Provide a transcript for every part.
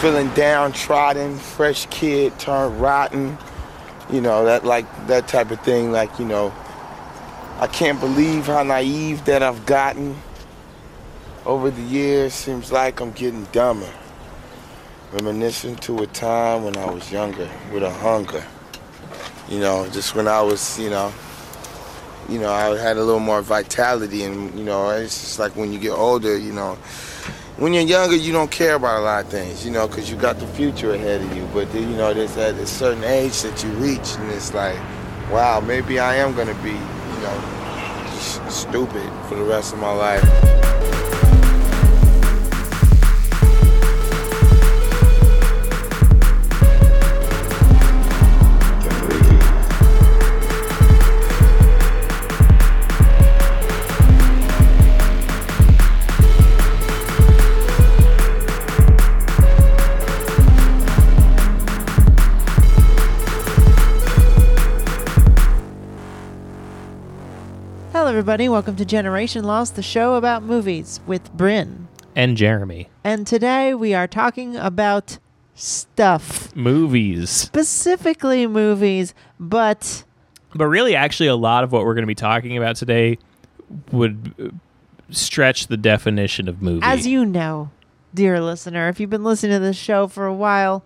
feeling downtrodden, fresh kid turned rotten. You know, that like that type of thing. Like, you know, I can't believe how naive that I've gotten over the years. Seems like I'm getting dumber. Reminiscing to a time when I was younger with a hunger. You know, just when I was, you know, you know, I had a little more vitality and, you know, it's just like when you get older, you know, when you're younger, you don't care about a lot of things, you know, because you got the future ahead of you. But, then, you know, there's at a certain age that you reach and it's like, wow, maybe I am to be, you know, stupid for the rest of my life. Everybody. Welcome to Generation Lost, the show about movies with Bryn. and Jeremy. And today we are talking about stuff, Movies. specifically movies, but But really, actually, a lot of what we're going to be talking about today would uh, stretch the definition of movie. as you know, dear listener, if you've been listening to this show for a while,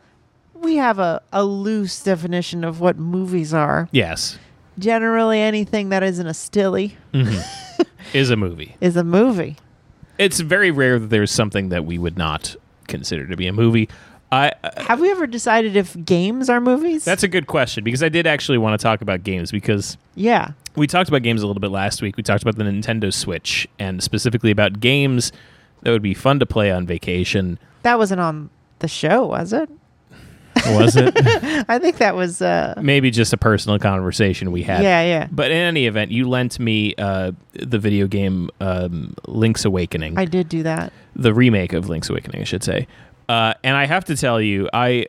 we have a, a loose definition of what movies are. yes, Generally, anything that isn't a stilly is a movie. is a movie. It's very rare that there's something that we would not consider to be a movie. I uh, Have we ever decided if games are movies? that's a good question because I did actually want to talk about games because yeah. we talked about games a little bit last week. We talked about the Nintendo Switch and specifically about games that would be fun to play on vacation. That wasn't on the show, was it? Was it? I think that was uh Maybe just a personal conversation we had. yeah, yeah. But in any event, you lent me uh, the video game um, Link's Awakening, I did do that. the remake of Link's Awakening, I should say. Uh, and I have to tell you, I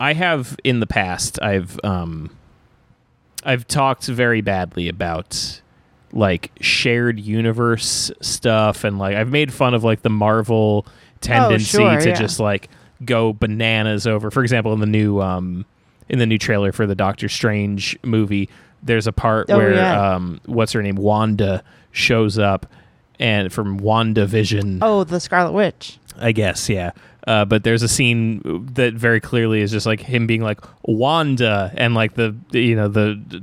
I have in the past, I've um, I've talked very badly about like shared universe stuff, and like I've made fun of like the Marvel tendency Oh, sure, to yeah. just like go bananas over. For example, in the new um, in the new trailer for the Doctor Strange movie, there's a part Oh, where yeah. um, what's her name, Wanda, shows up, and from WandaVision. Oh, the Scarlet Witch. I guess, yeah. Uh, but there's a scene that very clearly is just like him being like Wanda, and like the you know the, the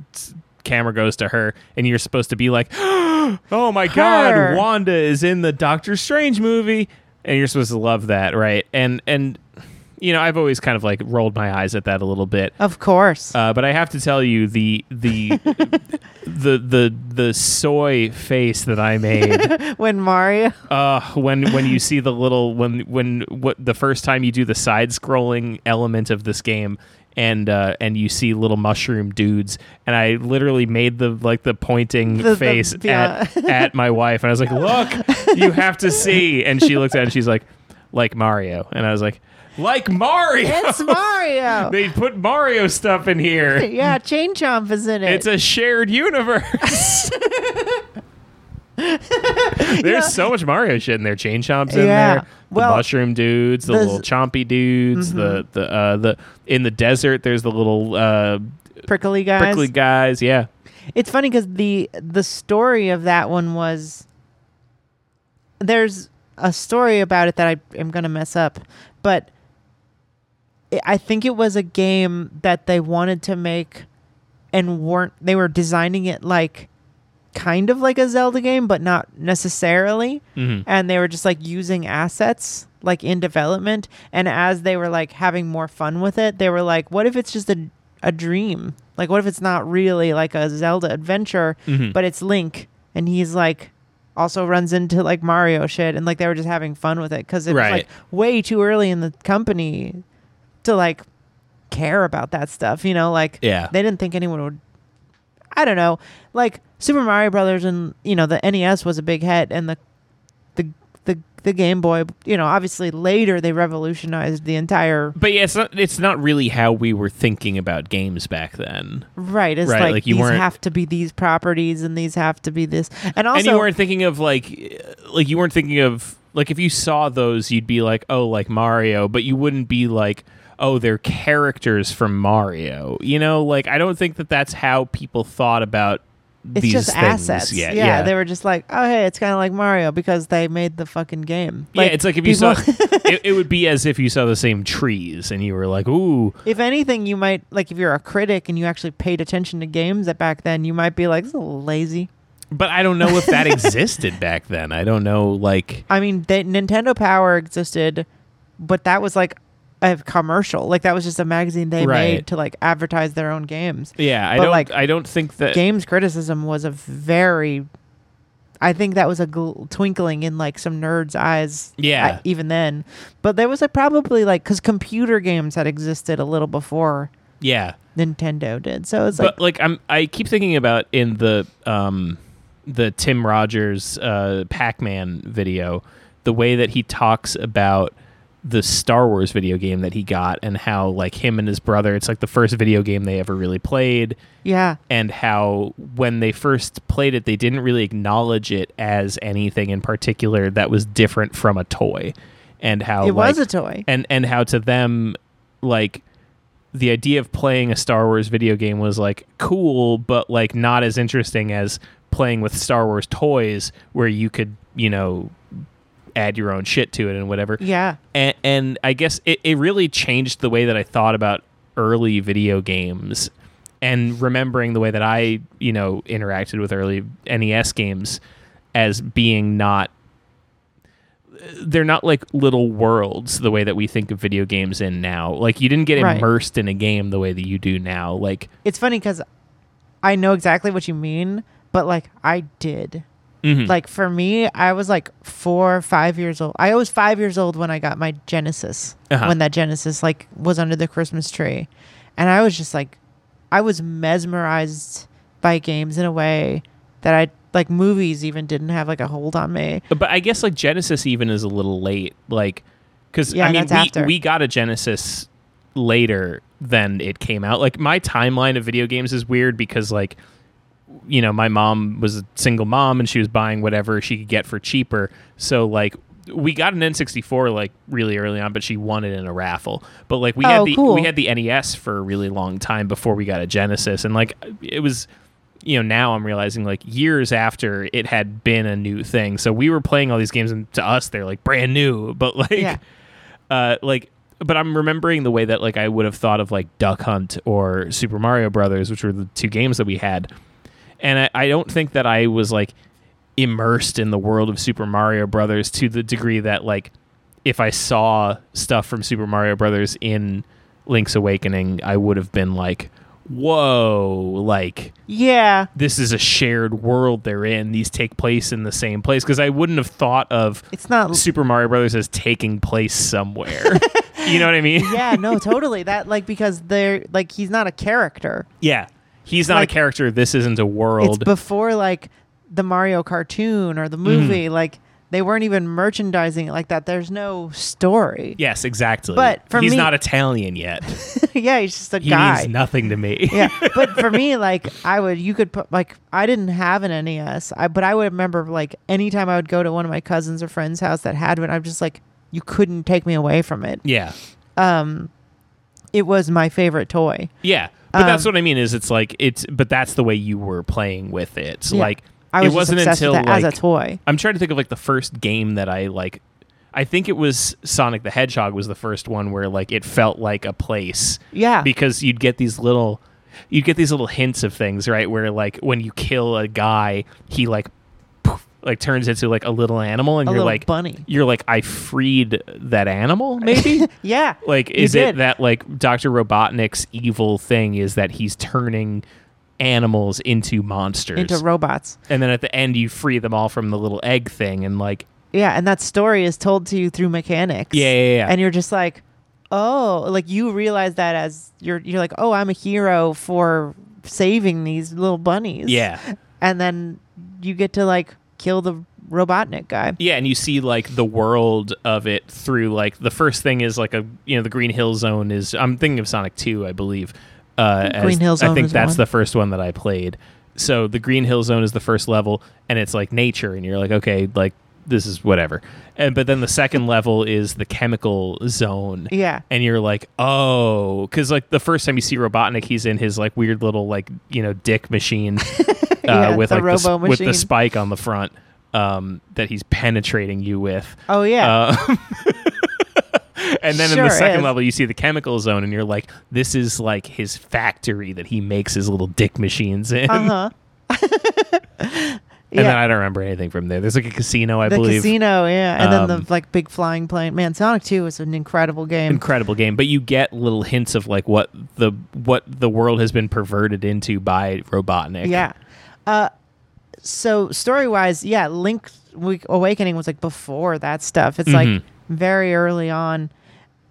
camera goes to her, and you're supposed to be like, oh my Her. god, Wanda is in the Doctor Strange movie, and you're supposed to love that, right? And and you know I've always kind of like rolled my eyes at that a little bit. Of course. Uh, but I have to tell you the the the the the soy face that I made when Mario. uh, when when you see the little when when what the first time you do the side scrolling element of this game and uh, and you see little mushroom dudes and I literally made the like the pointing The- the- face yeah. at at my wife and I was like look you have to see and she looked at it and she's like like Mario and I was like like Mario It's Mario. they put Mario stuff in here yeah, Chain Chomp is in it. it's a shared universe. There's so much Mario shit in there. Chain chomps in Yeah. there. The Well, mushroom dudes, the the- little chompy dudes, the the uh, the in the desert. There's the little uh, prickly guys. prickly guys. Yeah, It's funny because the the story of that one was there's a story about it that I am gonna mess up, but I- I think it was a game that they wanted to make and weren't they were designing it like kind of like a Zelda game, but not necessarily. Mhm. And they were just like using assets like in development. And as they were like having more fun with it, they were like, what if it's just a, a dream? Like, what if it's not really like a Zelda adventure, Mhm. but it's Link and he's like also runs into like Mario shit. And like they were just having fun with it because it was Right. like way too early in the company to like care about that stuff, you know? Like, Yeah. they didn't think anyone would I don't know. Like Super Mario Brothers and you know the NES was a big hit and the the the the Game Boy, you know, obviously later they revolutionized the entire but yeah, it's not. It's not really how we were thinking about games back then. right. It's Right, like, like you these have to be these properties and these have to be this. And also and you weren't thinking of like, uh, like you weren't thinking of like if you saw those, you'd be like, oh, like Mario, but you wouldn't be like, oh, they're characters from Mario. You know, like I don't think that that's how people thought about It's these just things. assets. Yeah, Yeah, yeah. They were just like, oh hey, it's kind of like Mario because they made the fucking game. yeah, it's like if you saw, it, it would be as if you saw the same trees and you were like, ooh, if anything, you might like if you're a critic and you actually paid attention to games that back then, you might be like, this is a little lazy. but I don't know if that existed back then. I don't know, like, I mean, they, Nintendo Power existed, but that was like a commercial. Like that was just a magazine they Right. made to like advertise their own games. yeah, I But, don't, like, I don't think that. Games criticism was a very I think that was a gl- twinkling in like some nerds' eyes. Yeah. uh, even then, but there was a probably like because computer games had existed a little before yeah, Nintendo did. So it's like but like I'm I keep thinking about in the um the Tim Rogers uh Pac-Man video the way that he talks about the Star Wars video game that he got and how like him and his brother it's like the first video game they ever really played. Yeah, and how when they first played it they didn't really acknowledge it as anything in particular that was different from a toy. And how it was a toy. and and how to them like the idea of playing a Star Wars video game was like cool but like not as interesting as playing with Star Wars toys where you could you know add your own shit to it and whatever Yeah, and, and I guess it, it really changed the way that I thought about early video games and remembering the way that I, you know, interacted with early NES games as being not they're not like little worlds the way that we think of video games in now. Like you didn't get Right. immersed in a game the way that you do now. Like it's funny because I know exactly what you mean, but like I did. Mhm. Like for me, I was like four or five years old. I was five years old when I got my Genesis. Uh-huh. When that Genesis like was under the Christmas tree, and I was just like, I was mesmerized by games in a way that I like movies even didn't have like a hold on me. But I guess like Genesis even is a little late, like because Yeah, I mean we after. we got a Genesis later than it came out. Like my timeline of video games is weird because like you know my mom was a single mom and she was buying whatever she could get for cheaper. So like we got an N64 like really early on, but she won it in a raffle. But like we Oh, had the cool. we had the NES for a really long time before we got a Genesis, and like it was you know now i'm realizing like years after it had been a new thing so we were playing all these games and to us they're like brand new but like Yeah. uh like but i'm remembering the way that like i would have thought of like duck hunt or super mario brothers which were the two games that we had and i, I don't think that i was like immersed in the world of super mario brothers to the degree that like if i saw stuff from super mario brothers in link's awakening i would have been like whoa like Yeah, this is a shared world they're in. These take place in the same place because I wouldn't have thought of it's not. Super Mario Brothers as taking place somewhere. you know what I mean? yeah, no, totally. That like because they're like he's not a character. Yeah. He's not Like- a character. This isn't a world. It's before like the Mario cartoon or the Mm-hmm. movie. Like they weren't even merchandising it like that. There's no story. yes, exactly. But for he's me- not Italian yet. yeah, he's just a He guy. means nothing to me. yeah, but for me, like I would, you could put like I didn't have an NES, I, but I would remember like anytime I would go to one of my cousins or friends' house that had one, I'm just like, you couldn't take me away from it. yeah. Um, it was my favorite toy. Yeah. But that's Um, what I mean is it's like it's but that's the way you were playing with it. So Yeah. like I was it wasn't until like as a toy. I'm trying to think of like the first game that I like. I think it was Sonic the Hedgehog was the first one where like it felt like a place Yeah, because you'd get these little you'd get these little hints of things right where like when you kill a guy he like like turns into like a little animal and a you're like bunny. you're like I freed that animal maybe Yeah, like is it that like Dr. Robotnik's evil thing is that he's turning animals into monsters into robots. and then at the end you free them all from the little egg thing and like Yeah, and that story is told to you through mechanics. yeah yeah yeah and you're just like, oh, like you realize that as you're you're like, oh, I'm a hero for saving these little bunnies. yeah and then you get to like kill the Robotnik guy. yeah and you see like the world of it through like the first thing is like a you know the green hill zone is i'm thinking of sonic 2 i believe uh Green as- Hill i think that's one. the first one that i played so the green hill zone is the first level and it's like nature and you're like okay like this is whatever. And but then the second level is the chemical zone. Yeah. And you're like, oh, because like the first time you see Robotnik, he's in his like weird little like you know dick machine uh, Yeah, with the like the, robo with the spike on the front um, that he's penetrating you with. Oh yeah. Uh, and then in the second is. level, you see the chemical zone, and you're like, this is like his factory that he makes his little dick machines in. uh And then I don't remember anything from there. There's like a casino, I the believe. casino, yeah, and then Um, the like big flying plane. Man, Sonic Two is an incredible game. Incredible game, but you get little hints of like what the what the world has been perverted into by Robotnik. Yeah. Uh, so story wise, yeah, Link Awakening was like before that stuff. It's Mhm. like very early on.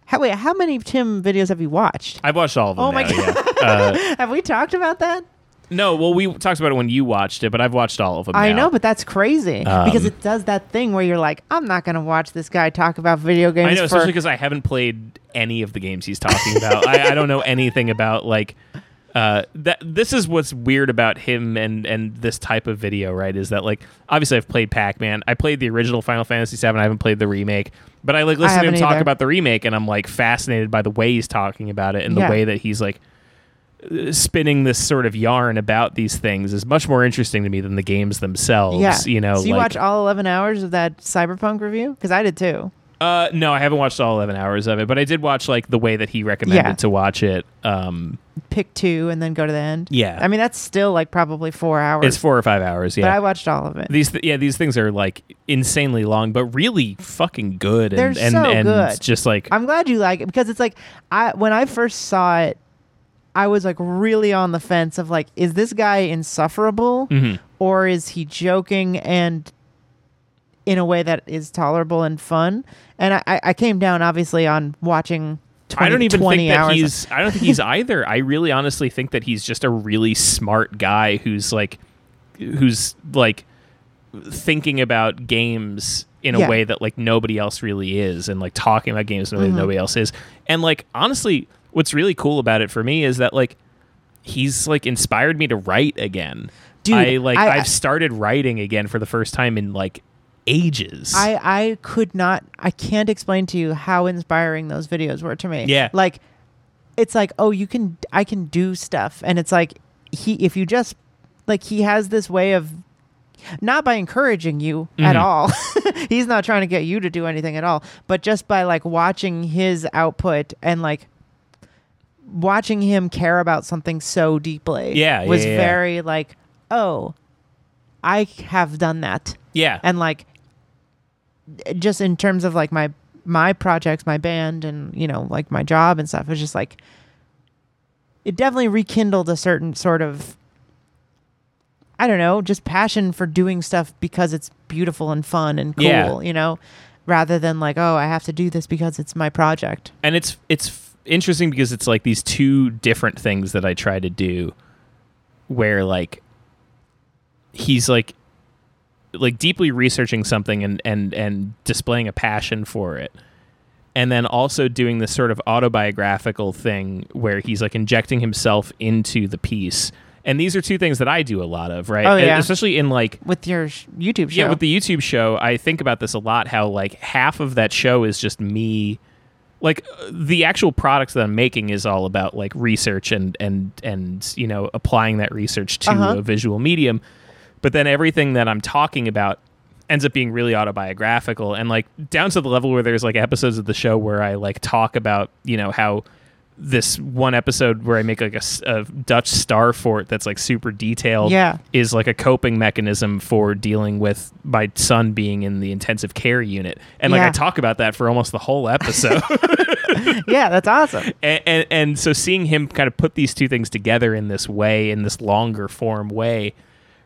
How, wait, how many Tim videos have you watched? I've watched all of them. Oh my God. yeah. Uh, have we talked about that? No, well, we talked about it when you watched it, but I've watched all of them. I now. know, but that's crazy Um, because it does that thing where you're like, I'm not gonna watch this guy talk about video games. I know, for especially because I haven't played any of the games he's talking about. I, I don't know anything about like uh, that. This is what's weird about him and and this type of video, right? Is that like obviously I've played Pac Man. I played the original Final Fantasy VII. I haven't played the remake, but I like listen to him haven't talk about the remake, and I'm like fascinated by the way he's talking about it and the way that he's like spinning this sort of yarn about these things is much more interesting to me than the games themselves. yeah, you know, So you like, watch all 11 hours of that Cyberpunk review because I did too. Uh, no, I haven't watched all 11 hours of it, but I did watch like the way that he recommended Yeah. to watch it. Um, Pick two and then go to the end. yeah, I mean, that's still like probably four hours. it's four or five hours. Yeah. But I watched all of it. these th- yeah these things are like insanely long, but really fucking good. And, They're and, so and good. Just like I'm glad you like it because it's like I when I first saw it, I was like really on the fence of like, is this guy insufferable Mhm. or is he joking and in a way that is tolerable and fun? And I, I- came down obviously on watching. 20, I don't even 20 think that he's. I don't think he's either. I really honestly think that he's just a really smart guy who's like, who's like thinking about games in a way that like nobody else really is, and like talking about games in a way Mhm. that nobody else is. And like honestly, what's really cool about it for me is that like he's like inspired me to write again. Dude, I like I- have started writing again for the first time in like ages. I I could not I can't explain to you how inspiring those videos were to me. Yeah. Like it's like, oh, you can I can do stuff and it's like he if you just like he has this way of not by encouraging you at Mhm. all. He's not trying to get you to do anything at all, but just by like watching his output and like watching him care about something so deeply Yeah, was yeah, yeah. very like, oh, I have done that yeah. and like just in terms of like my my projects my band and you know like my job and stuff it's just like it definitely rekindled a certain sort of i don't know just passion for doing stuff because it's beautiful and fun and cool Yeah. you know rather than like oh i have to do this because it's my project and it's it's interesting because it's like these two different things that I try to do where like he's like like deeply researching something and and and displaying a passion for it and then also doing this sort of autobiographical thing where he's like injecting himself into the piece and these are two things that I do a lot of right Oh, And yeah. especially in like with your youtube show yeah, with the YouTube show, I think about this a lot. How like half of that show is just me. Like uh, the actual products that I'm making is all about like research and and and you know applying that research to Uh-huh. a visual medium. But then everything that I'm talking about ends up being really autobiographical and like down to the level where there's like episodes of the show where I like talk about you know how this one episode where I make like a Dutch star fort that's like super detailed Yeah. is like a coping mechanism for dealing with my son being in the intensive care unit. And like I talk about that for almost the whole episode. yeah that's awesome and, and and so seeing him kind of put these two things together in this way, in this longer form way,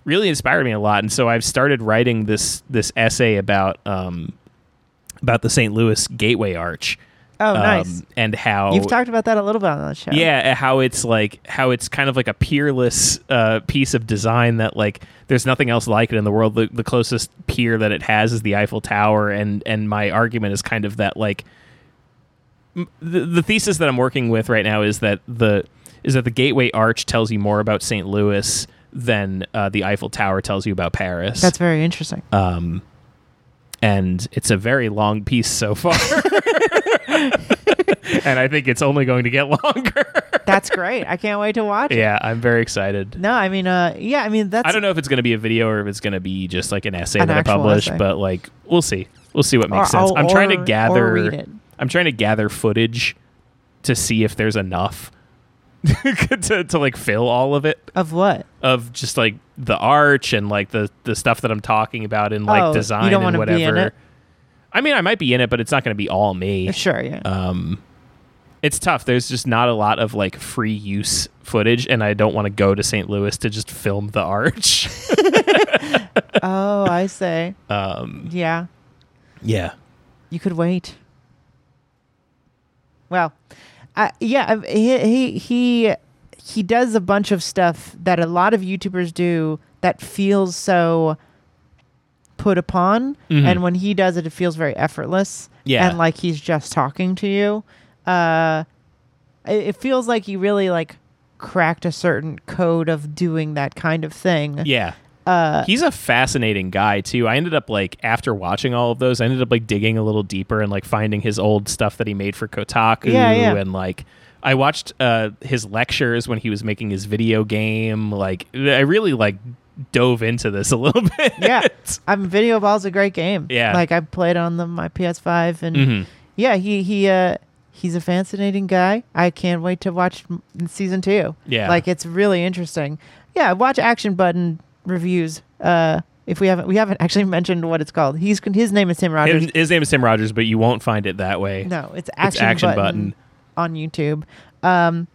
really inspired me a lot. And so I've started writing this this essay about um about the St. Louis Gateway Arch. Oh um, nice and how you've talked about that a little bit on the show yeah, how it's like how it's kind of like a peerless uh, piece of design that like there's nothing else like it in the world. The, the closest peer that it has is the Eiffel Tower, and and my argument is kind of that like m- the, the thesis that I'm working with right now is that the is that the Gateway Arch tells you more about St. Louis than uh, the Eiffel Tower tells you about Paris. that's very interesting um, and it's a very long piece so far. and I think it's only going to get longer. That's great. I can't wait to watch it. yeah, I'm very excited. No, I mean, uh, yeah, I mean that's I don't know if it's going to be a video or if it's going to be just like an essay An that I actual publish, essay. but like we'll see. We'll see what makes Or- sense. I'm trying to or- gather read it. I'm trying to gather footage to see if there's enough to, to like fill all of it of what? of just like the arch and like the the stuff that I'm talking about in like Oh, you design don't and wanna be in whatever. it? I mean, I might be in it, but it's not going to be all me. Sure, yeah. Um, it's tough. There's just not a lot of like free use footage, and I don't want to go to St. Louis to just film the arch. oh, I say. um, Yeah, yeah, you could wait. Well, uh, yeah, he, he he he does a bunch of stuff that a lot of YouTubers do that feels so put upon, Mhm. and when he does it, it feels very effortless. Yeah. and like he's just talking to you. Uh, it, it feels like he really like cracked a certain code of doing that kind of thing. yeah. Uh, He's a fascinating guy too. I ended up like after watching all of those, I ended up like digging a little deeper and like finding his old stuff that he made for Kotaku Yeah, yeah. and like I watched uh his lectures when he was making his video game. Like I really like dove into this a little bit. yeah, I mean, Video Ball's a great game. Yeah. like I played on the my PS5, and Mhm. yeah, he he uh he's a fascinating guy. I can't wait to watch season two. Yeah. like it's really interesting. Yeah, watch Action Button reviews. Uh, if we haven't we haven't actually mentioned what it's called. He's his name is Tim Rogers. His, his name is Tim Rogers, but you won't find it that way. No, it's It's action, Action button, Button. on YouTube. Um,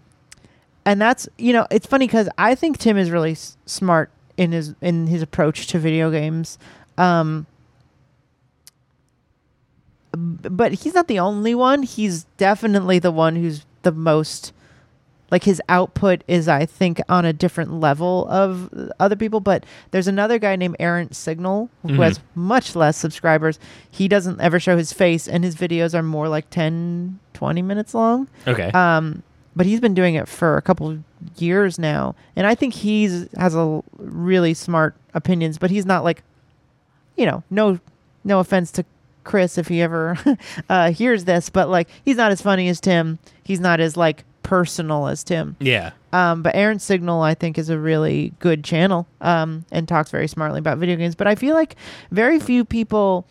and that's you know it's funny because I think Tim is really s- smart in his in his approach to video games. Um, but he's not the only one. He's definitely the one who's the most like his output is I think on a different level of other people but there's another guy named Errant Signal who Mhm. has much less subscribers he doesn't ever show his face and his videos are more like 10 20 minutes long Okay. um but he's been doing it for a couple years now and I think he's has a really smart opinions but he's not like you know no no offense to Chris if he ever uh hears this but like he's not as funny as Tim he's not as like personal as Tim yeah. um, but Errant Signal, I think, is a really good channel um, and talks very smartly about video games. But I feel like very few people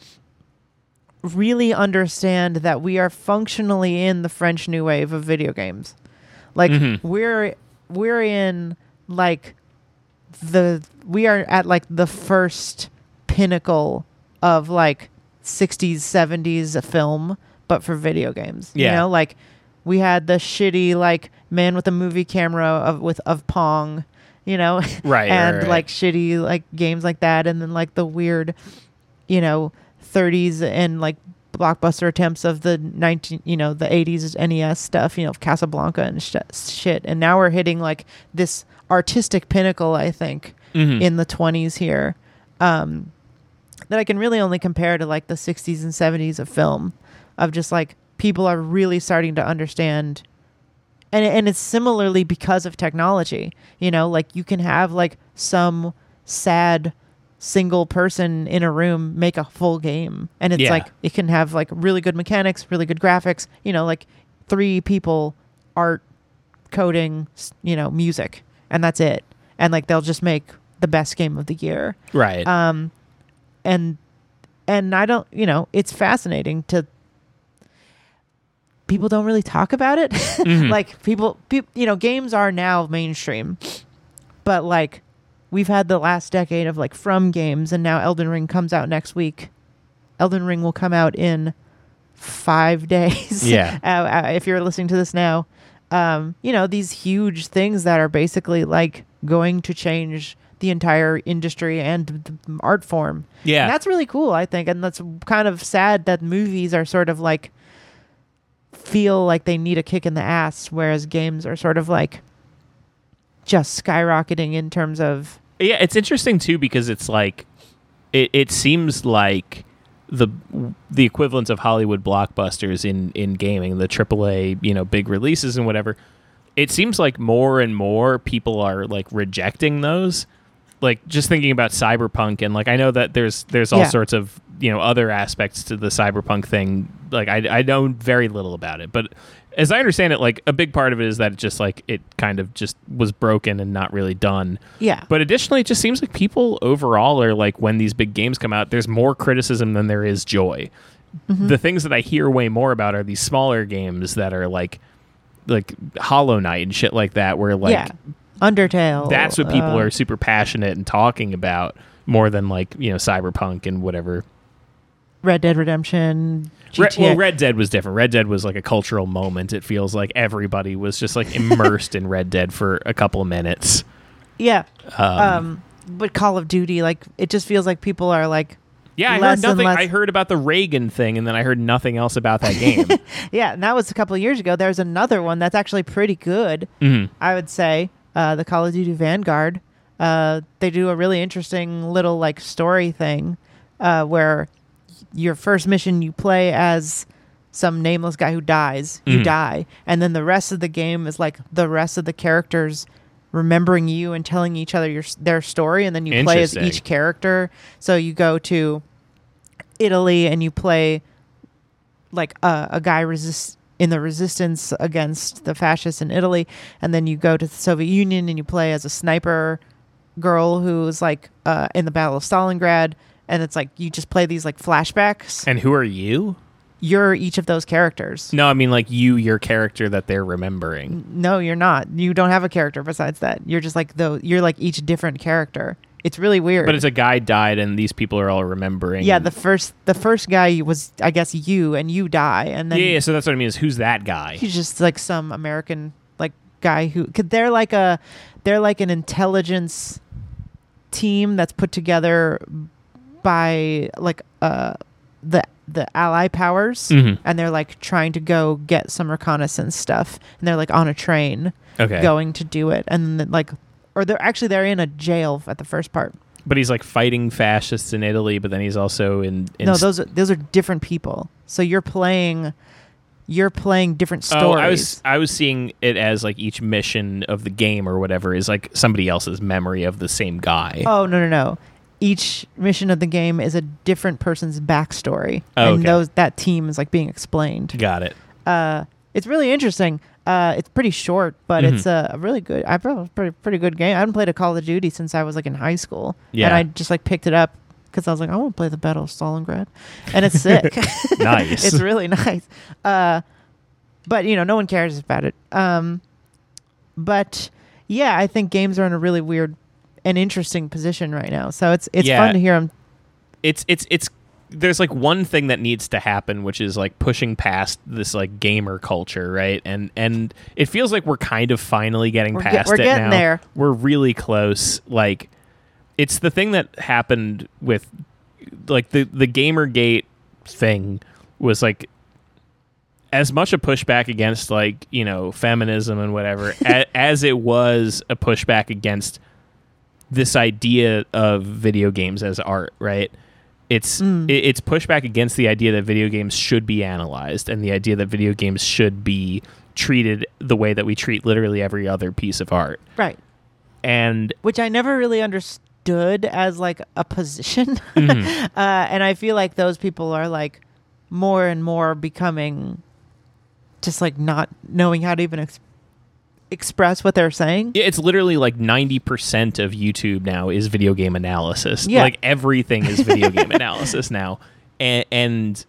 really understand that we are functionally in the French New Wave of video games. Like Mhm. we're we're in like the we are at like the first pinnacle of like 60s 70s film but for video games you know like we had the shitty like man with a movie camera of with of pong you know Right, and right, right. like shitty like games like that and then like the weird you know 30s and like blockbuster attempts of the 19 you know the 80s NES stuff you know Casablanca and sh- shit and now we're hitting like this artistic pinnacle I think Mhm. in the 20s here um that I can really only compare to like the 60s and 70s of film of just like people are really starting to understand and and it's similarly because of technology you know like you can have like some sad single person in a room make a full game and it's Yeah. like it can have like really good mechanics really good graphics you know like three people art coding you know music and that's it and like they'll just make the best game of the year right. um and and i don't you know it's fascinating to people don't really talk about it Mhm. like people peop you know games are now mainstream but like we've had the last decade of like from games and now elden ring comes out next week elden ring will come out in five days Yeah. uh, uh, if you're listening to this now um, you know these huge things that are basically like going to change the entire industry and the art form yeah. and that's really cool, I think. And that's kind of sad that movies are sort of like feel like they need a kick in the ass, whereas games are sort of like just skyrocketing in terms of Yeah, it's interesting too because it's like it, it seems like the the equivalent of Hollywood blockbusters in in gaming, the AAA, you know, big releases and whatever. It seems like more and more people are like rejecting those. Like just thinking about Cyberpunk and like I know that there's there's all Yeah. sorts of you know other aspects to the cyberpunk thing. Like I I know very little about it, but as I understand it, like a big part of it is that it just like it kind of just was broken and not really done. Yeah. But additionally, it just seems like people overall are like when these big games come out, there's more criticism than there is joy. Mm-hmm. The things that I hear way more about are these smaller games that are like like Hollow Knight and shit like that, where like yeah. Undertale. that's what people uh, are super passionate and talking about more than like you know cyberpunk and whatever. Red Dead Redemption. Re- GTA. well, Red Dead was different. Red Dead was like a cultural moment. It feels like everybody was just like immersed in Red Dead for a couple of minutes. yeah. Um, Um, but Call of Duty, like it just feels like people are like, yeah, I heard nothing. I heard about the Reagan thing, and then I heard nothing else about that game. yeah. And that was a couple of years ago. There's another one that's actually pretty good. Mhm. I would say uh, the Call of Duty Vanguard. Uh, they do a really interesting little like story thing uh, where your first mission you play as some nameless guy who dies. You Mhm. die, and then the rest of the game is like the rest of the characters remembering you and telling each other your their story, and then you play as each character. So you go to Italy and you play like a, a guy resist in the resistance against the fascists in Italy, and then you go to the Soviet Union and you play as a sniper girl who's like uh, in the Battle of Stalingrad, and it's like you just play these like flashbacks. and who are you? You're each of those characters. No, I mean like you, your character that they're remembering. No, you're not. You don't have a character besides that. You're just like though you're like each different character. It's really weird. But it's a guy died, and these people are all remembering. yeah, the first the first guy was I guess you and you die and then yeah, yeah. So that's what I mean. Is who's that guy? he's just like some American like guy who cause they're like a they're like an intelligence team that's put together by like uh the the ally powers Mhm. and they're like trying to go get some reconnaissance stuff and they're like on a train Okay, going to do it and then like or they're actually they're in a jail at the first part but he's like fighting fascists in Italy, but then he's also in. in no those are those are different people so you're playing you're playing different stories Oh, I was I was seeing it as like each mission of the game or whatever is like somebody else's memory of the same guy. Oh no no no! Each mission of the game is a different person's backstory, Oh, and okay. those that team is like being explained. Got it. Uh, it's really interesting. Uh, it's pretty short, but Mhm. it's a really good. I was pretty pretty good game. I haven't played a Call of Duty since I was like in high school, Yeah. and I just like picked it up because I was like, I want to play the Battle of Stalingrad, and it's sick. Nice. it's really nice. Uh, but you know, no one cares about it. Um, but yeah, I think games are in a really weird and interesting position right now. So it's it's Yeah. fun to hear them. it's it's it's there's like one thing that needs to happen which is like pushing past this like gamer culture right and and it feels like we're kind of finally getting We're get- past we're it getting now there. we're really close like it's the thing that happened with like the the gamergate thing was like as much a pushback against like you know feminism and whatever a, as it was a pushback against this idea of video games as art right it's Mm. it, it's pushback against the idea that video games should be analyzed and the idea that video games should be treated the way that we treat literally every other piece of art Right. and Which I never really understood as like a position. Mhm. uh, and I feel like those people are like more and more becoming just like not knowing how to even ex- express what they're saying. Yeah, it's literally like 90% of YouTube now is video game analysis. Yeah. Like everything is video game analysis now. And, and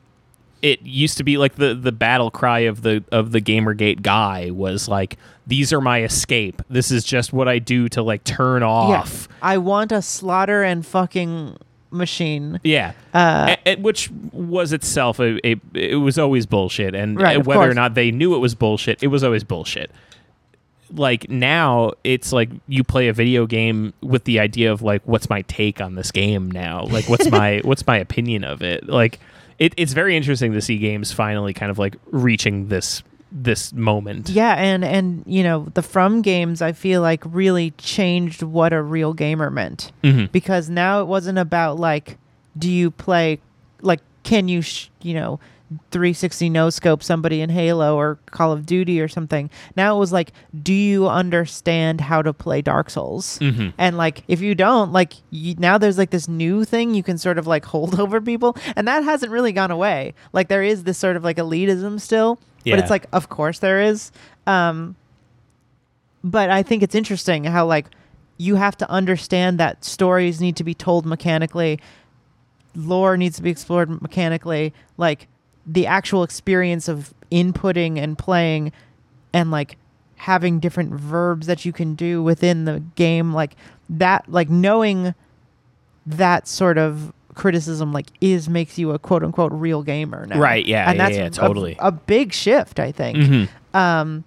it used to be like the the battle cry of the of the Gamergate guy was like these are my escape. This is just what I do to like turn off. I want a slaughter and fucking machine. Yeah. Uh, A- which was itself a, a it was always bullshit and Right, uh, whether or not they knew it was bullshit it was always bullshit like now it's like you play a video game with the idea of like what's my take on this game now? Like what's my what's my opinion of it? Like it, it's very interesting to see games finally kind of like reaching this this moment. Yeah, and and you know the From games I feel like really changed what a real gamer meant. Mhm. because now it wasn't about like do you play like can you sh- you know 360 no scope somebody in Halo or Call of Duty or something. Now it was like, do you understand how to play Dark Souls? Mhm. And like, if you don't, like, you, now there's like this new thing you can sort of like hold over people, and that hasn't really gone away. Like, there is this sort of like elitism still, but it's like, of course there is. Um, but I think it's interesting how like you have to understand that stories need to be told mechanically, lore needs to be explored mechanically, like the actual experience of inputting and playing and like having different verbs that you can do within the game like that like knowing that sort of criticism like is makes you a quote unquote real gamer now. Right, yeah, and yeah, that's yeah, totally. a, big shift I think. Mhm. Um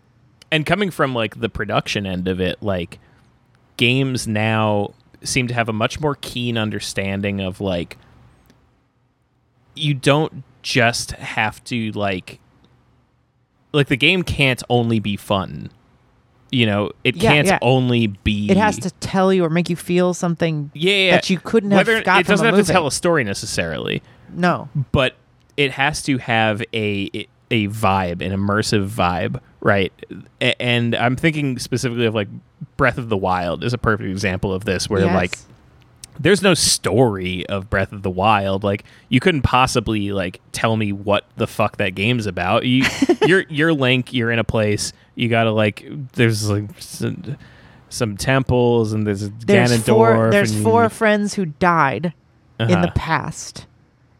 and coming from like the production end of it like games now seem to have a much more keen understanding of like you don't just have to like like the game can't only be fun you know it Yeah, can't yeah. only be it has to tell you or make you feel something yeah, yeah. that you couldn't have Whether got it doesn't have movie. to tell a story necessarily no but it has to have a a vibe, an immersive vibe, right? And I'm thinking specifically of like Breath of the Wild is a perfect example of this, where Yes. like there's no story of Breath of the Wild. Like you couldn't possibly like tell me what the fuck that game's about. You, you're you're Link. You're in a place. You gotta like there's like some, some temples and there's there's Ganondorf. four there's and four friends who died in the Uh-huh. past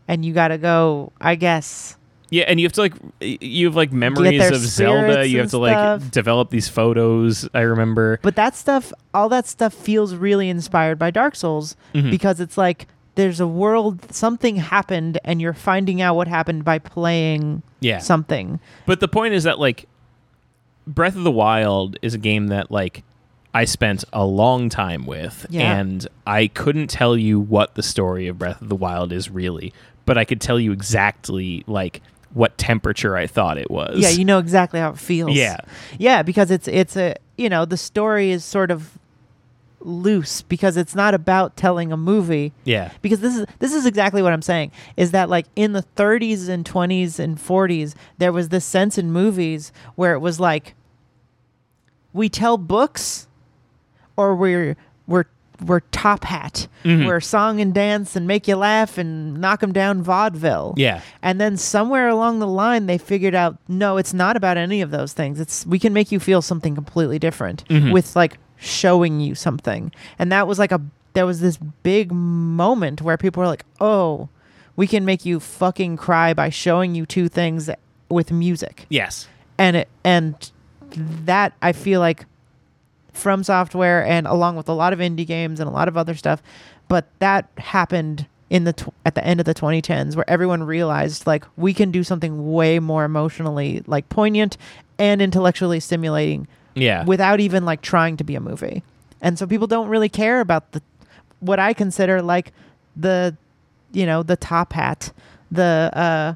and you got to go i guess Yeah, and you have to like you have like memories of Zelda. You have to like stuff. develop these photos. I remember. but that stuff all that stuff feels really inspired by dark souls Mhm. because it's like there's a world something happened and you're finding out what happened by playing Yeah. something But the point is that like Breath of the Wild is a game that like I spent a long time with Yeah. and I couldn't tell you what the story of Breath of the Wild is really, but I could tell you exactly like what temperature I thought it was. yeah you know exactly how it feels Yeah. yeah because it's it's a you know the story is sort of loose because it's not about telling a movie Yeah. because this is this is exactly what I'm saying is that like in the 30s and 20s and 40s there was this sense in movies where it was like we tell books or we're we're we're top hat Mhm. we're song and dance and make you laugh and knock them down vaudeville Yeah. and then somewhere along the line they figured out no it's not about any of those things it's we can make you feel something completely different Mhm. with like showing you something and that was like a there was this big moment where people were like oh we can make you fucking cry by showing you two things with music Yes. and it and that I feel like FromSoftware and along with a lot of indie games and a lot of other stuff but that happened in the tw- at the end of the 2010s where everyone realized like we can do something way more emotionally like poignant and intellectually stimulating Yeah. without even like trying to be a movie and so people don't really care about the what i consider like the you know the top hat the uh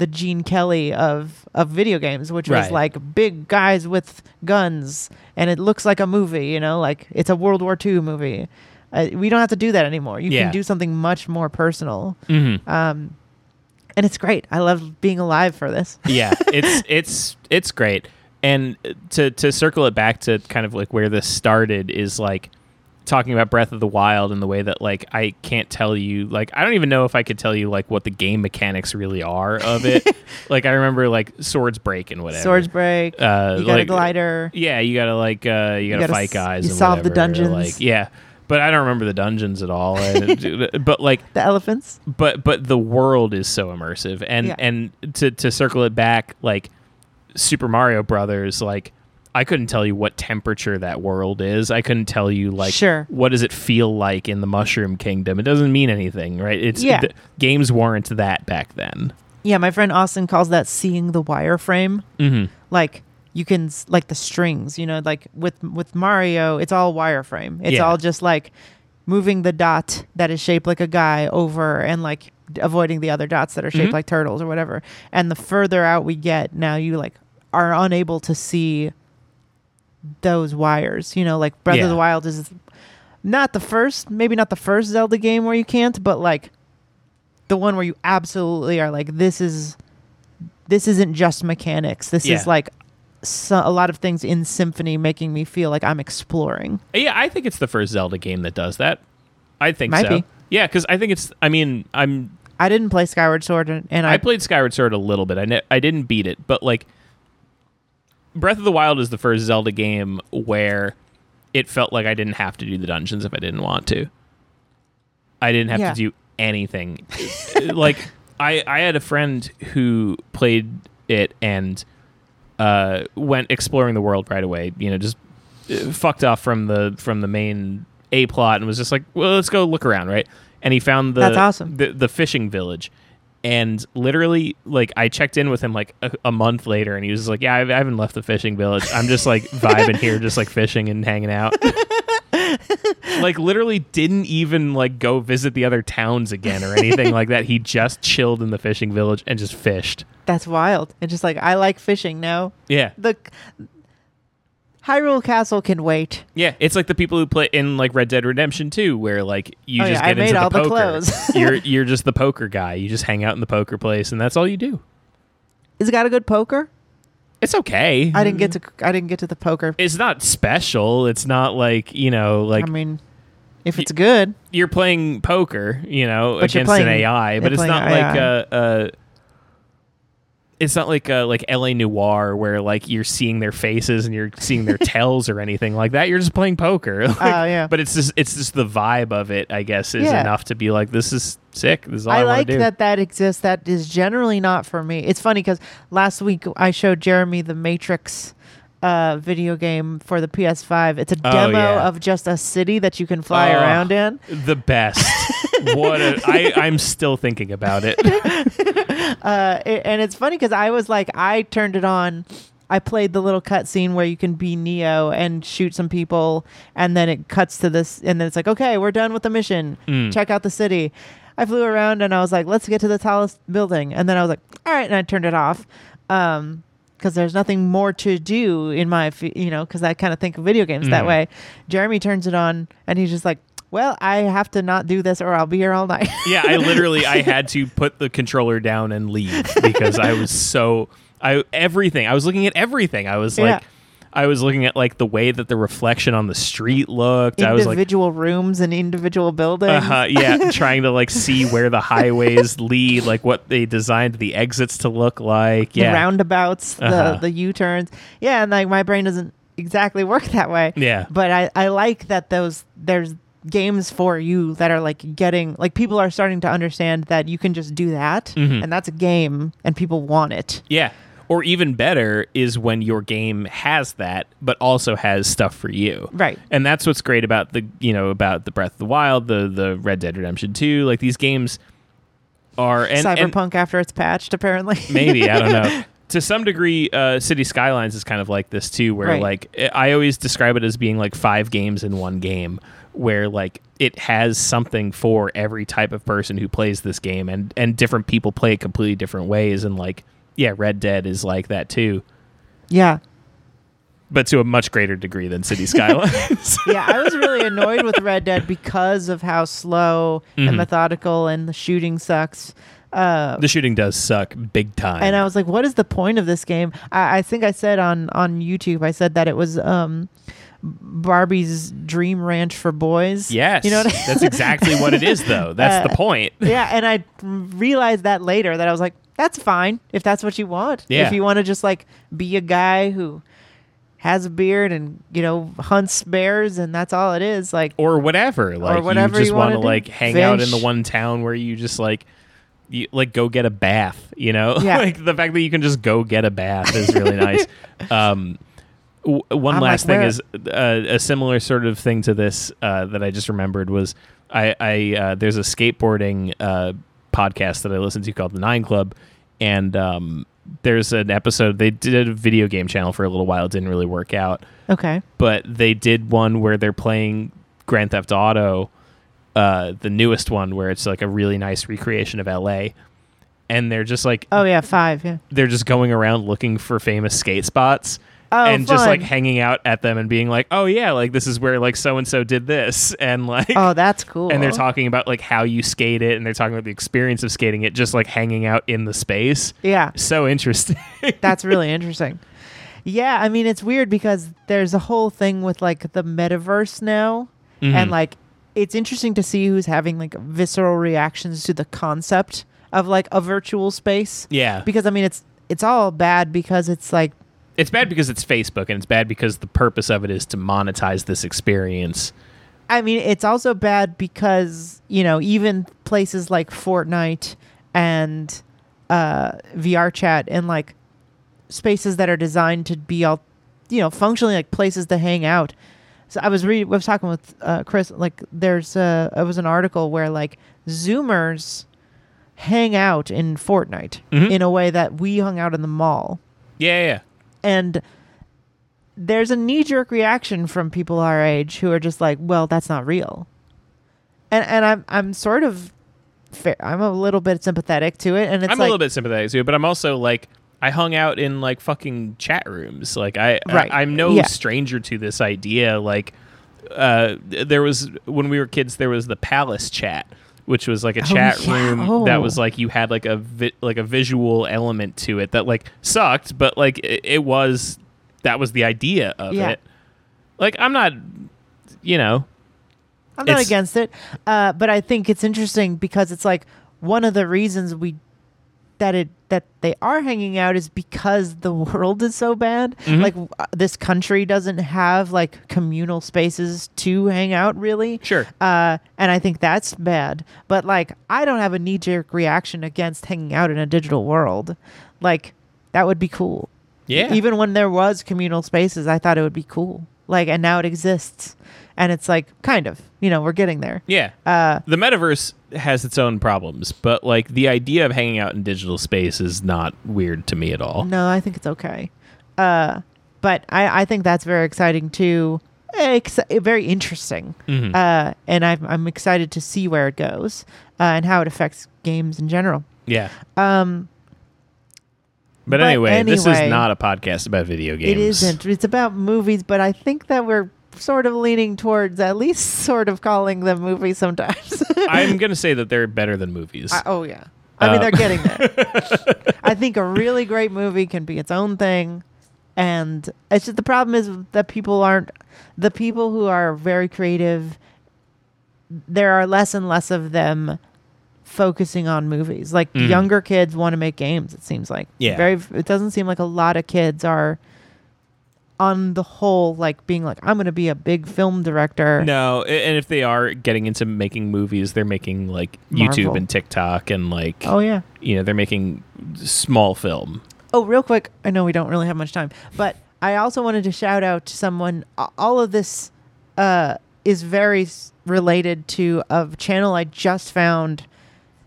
the Gene Kelly of of video games, which was Right. like big guys with guns, and it looks like a movie. You know, like it's a World War II movie. Uh, we don't have to do that anymore. You Yeah. can do something much more personal, Mhm. um, and it's great. I love being alive for this. yeah, it's it's it's great. And to to circle it back to kind of like where this started is like talking about Breath of the Wild and the way that like I can't tell you like I don't even know if I could tell you like what the game mechanics really are of it. like I remember like swords break and whatever. Swords break. Uh, you got a glider. Yeah, you gotta like uh you gotta, gotta fight s- guys. you and solve the whatever, dungeons. Like yeah, but I don't remember the dungeons at all. But like The elephants. but but the world is so immersive and Yeah. and to to circle it back like super mario brothers like i couldn't tell you what temperature that world is i couldn't tell you like Sure. what does it feel like in the mushroom kingdom it doesn't mean anything right it's Yeah. games weren't that back then Yeah, my friend Austin calls that seeing the wireframe. mm-hmm. like you can like the strings you know like with with mario it's all wireframe it's Yeah. all just like moving the dot that is shaped like a guy over and like avoiding the other dots that are shaped Mhm. like turtles or whatever and the further out we get now you like are unable to see those wires you know like breath Yeah. of the wild is not the first maybe not the first zelda game where you can't but like the one where you absolutely are like this is this isn't just mechanics. This Yeah. is like so, a lot of things in symphony making me feel like I'm exploring. Yeah, I think it's the first Zelda game that does that. I think Might so. be. Yeah, because I think it's. I mean, I'm. I didn't play Skyward Sword and, I, I, played Skyward Sword a little bit. I ne- I didn't beat it, but like, Breath of the Wild is the first Zelda game where it felt like I didn't have to do the dungeons if I didn't want to. I didn't have Yeah. to do anything. like, I I had a friend who played it and uh, went exploring the world right away. You know, just uh, fucked off from the from the main a plot and was just like, well, let's go look around, right? And he found the That's awesome. the, the fishing village. And literally, like, I checked in with him like a, a month later, and he was like, "Yeah, I, I haven't left the fishing village. I'm just like vibing here, just like fishing and hanging out." like, literally, didn't even like go visit the other towns again or anything like that. He just chilled in the fishing village and just fished. that's wild. and just like I like fishing now. Yeah, The Hyrule Castle can wait. Yeah, it's like the people who play in like Red Dead Redemption 2, where like you Oh, just yeah, I get into made the all the poker. clothes. you're you're just the poker guy. You just hang out in the poker place, and that's all you do. Is it got a good poker? It's okay. I didn't get to I didn't get to the poker. It's not special. It's not like you know, like I mean, if it's good, you're playing poker, you know, But against an playing- AI, but it's not AI. like a. a it's not like uh, like LA Noire where like you're seeing their faces and you're seeing their tells or anything like that. You're just playing poker. Like, Oh, yeah. But it's just it's just the vibe of it. I guess is Yeah. enough to be like this is sick. This is all I, I like do. that that exists. That is generally not for me. It's funny because last week I showed Jeremy the Matrix uh, video game for the PS5. It's a Oh, demo yeah. of just a city that you can fly Oh. around in. the best. what a, I I'm still thinking about it. Uh, it- and it's funny because I was like, I turned it on. I played the little cutscene where you can be Neo and shoot some people, and then it cuts to this, and then it's like, okay, we're done with the mission. Mm. Check out the city. I flew around and I was like, let's get to the tallest building, and then I was like, all right, and I turned it off. Um, because there's nothing more to do in my, you know, because I kind of think of video games that Mm. way. Jeremy turns it on and he's just like, well, I have to not do this or I'll be here all night. Yeah, I literally I had to put the controller down and leave because I was so I everything. I was looking at everything. I was like Yeah. I was looking at like the way that the reflection on the street looked. I was like individual rooms and individual buildings. uh yeah, trying to like see where the highways lead, like what they designed the exits to look like. the Yeah. roundabouts, Uh-huh. the the U turns. Yeah, and like my brain doesn't exactly work that way. Yeah. But I I like that those there's games for you that are like getting like people are starting to understand that you can just do that Mhm. and that's a game and people want it. Yeah. Or even better is when your game has that, but also has stuff for you. Right. And that's what's great about the you know about the Breath of the Wild, the the Red Dead Redemption Two. Like these games are and, and Cyberpunk after it's patched apparently. maybe I don't know. To some degree, uh, City Skylines is kind of like this too, where Right. like I I always describe it as being like five games in one game, where like it has something for every type of person who plays this game, and and different people play it completely different ways, and like yeah, Red Dead is like that too, yeah. but to a much greater degree than City Skylines. Yeah, I was really annoyed with Red Dead because of how slow Mhm. and methodical and the shooting sucks. Uh, the shooting does suck big time. and I was like, "What is the point of this game?" I, I think I said on on YouTube, I said that it was um, Barbie's Dream Ranch for boys. yes, you know I- that's exactly what it is, though. That's the Uh, point. yeah, and I realized that later that I was like, "That's fine if that's what you want. Yeah. If you want to just like be a guy who has a beard and you know hunts bears and that's all it is, like." or whatever. Like or whatever you just want to like hang out in the one town where you just like you like go get a bath. You know, Yeah. like the fact that you can just go get a bath is really nice. Um, w- one I'm last like, thing where- is uh, a similar sort of thing to this uh, that I just remembered was I, I uh, there's a skateboarding uh, podcast that I listen to called the Nine Club, and um, there's an episode they did a video game channel for a little while. It didn't really work out Okay. but they did one where they're playing Grand Theft Auto, uh, the newest one, where it's like a really nice recreation of LA. And they're just like Oh yeah, five. Yeah. they're just going around looking for famous skate spots. Oh, and just like hanging out at them and being like, "Oh yeah, like this is where like so and so did this," and like, Oh, that's cool. and they're talking about like how you skate it, and they're talking about the experience of skating it, just like hanging out in the space. Yeah, So interesting. that's really interesting. Yeah, I mean it's weird because there's a whole thing with like the metaverse now, Mhm. and like it's interesting to see who's having like visceral reactions to the concept of like a virtual space. yeah, Because I mean it's it's all bad because it's like it's bad because it's Facebook, and it's bad because the purpose of it is to monetize this experience. I mean, it's also bad because you know even places like Fortnite and uh, VR chat and like spaces that are designed to be all, you know, functionally like places to hang out. So I was reading, I was talking with uh, Chris. Like, there's uh, it was an article where like Zoomers hang out in Fortnite Mhm. in a way that we hung out in the mall Yeah, yeah. And there's a knee jerk reaction from people our age who are just like, well, that's not real. And and I'm I'm sort of fair, I'm a little bit sympathetic to it and it's I'm like a little bit sympathetic to it, but I'm also like I hung out in like fucking chat rooms. Like I, Right. I am no Yeah. stranger to this idea. Like uh, there was when we were kids, there was the Palace chat, which was like a Oh, chat yeah. room that Oh. was like you had like a vi- like a visual element to it that like sucked, but like it, it was that was the idea of Yeah. it. Like I'm not, you know, I'm not against it. Uh, but I think it's interesting because it's like one of the reasons we that it that they are hanging out is because the world is so bad. Mhm. Like uh, this country doesn't have like communal spaces to hang out really. sure. Uh, and I think that's bad. But like, I don't have a knee jerk reaction against hanging out in a digital world. Like, that would be cool. Yeah. Even when there was communal spaces, I thought it would be cool. Like, and now it exists, and it's like kind of, you know, we're getting there. Yeah. Uh, the metaverse has its own problems, but like the idea of hanging out in digital space is not weird to me at all. no, I think it's okay. Uh, but I, I think that's very exciting too. Ex- very interesting. Mhm. Uh, and I'm, I'm excited to see where it goes uh, and how it affects games in general. yeah. Um, But, But anyway, this is not a podcast about video games. It isn't. It's about movies, but I think that we're sort of leaning towards at least sort of calling them movies sometimes. I'm going to say that they're better than movies. I- oh yeah. I mean, Uh, they're getting there. I think a really great movie can be its own thing, and it's just the problem is that people aren't the people who are very creative. There are less and less of them focusing on movies. Like Mhm. younger kids want to make games. It seems like Yeah. Very. It doesn't seem like a lot of kids are. On the whole, like being like, I'm going to be a big film director. no, and if they are getting into making movies, they're making like YouTube and TikTok and like Oh yeah. you know, they're making small film. Oh, real quick. I know we don't really have much time, but I also wanted to shout out to someone. All of this uh, is very related to a channel I just found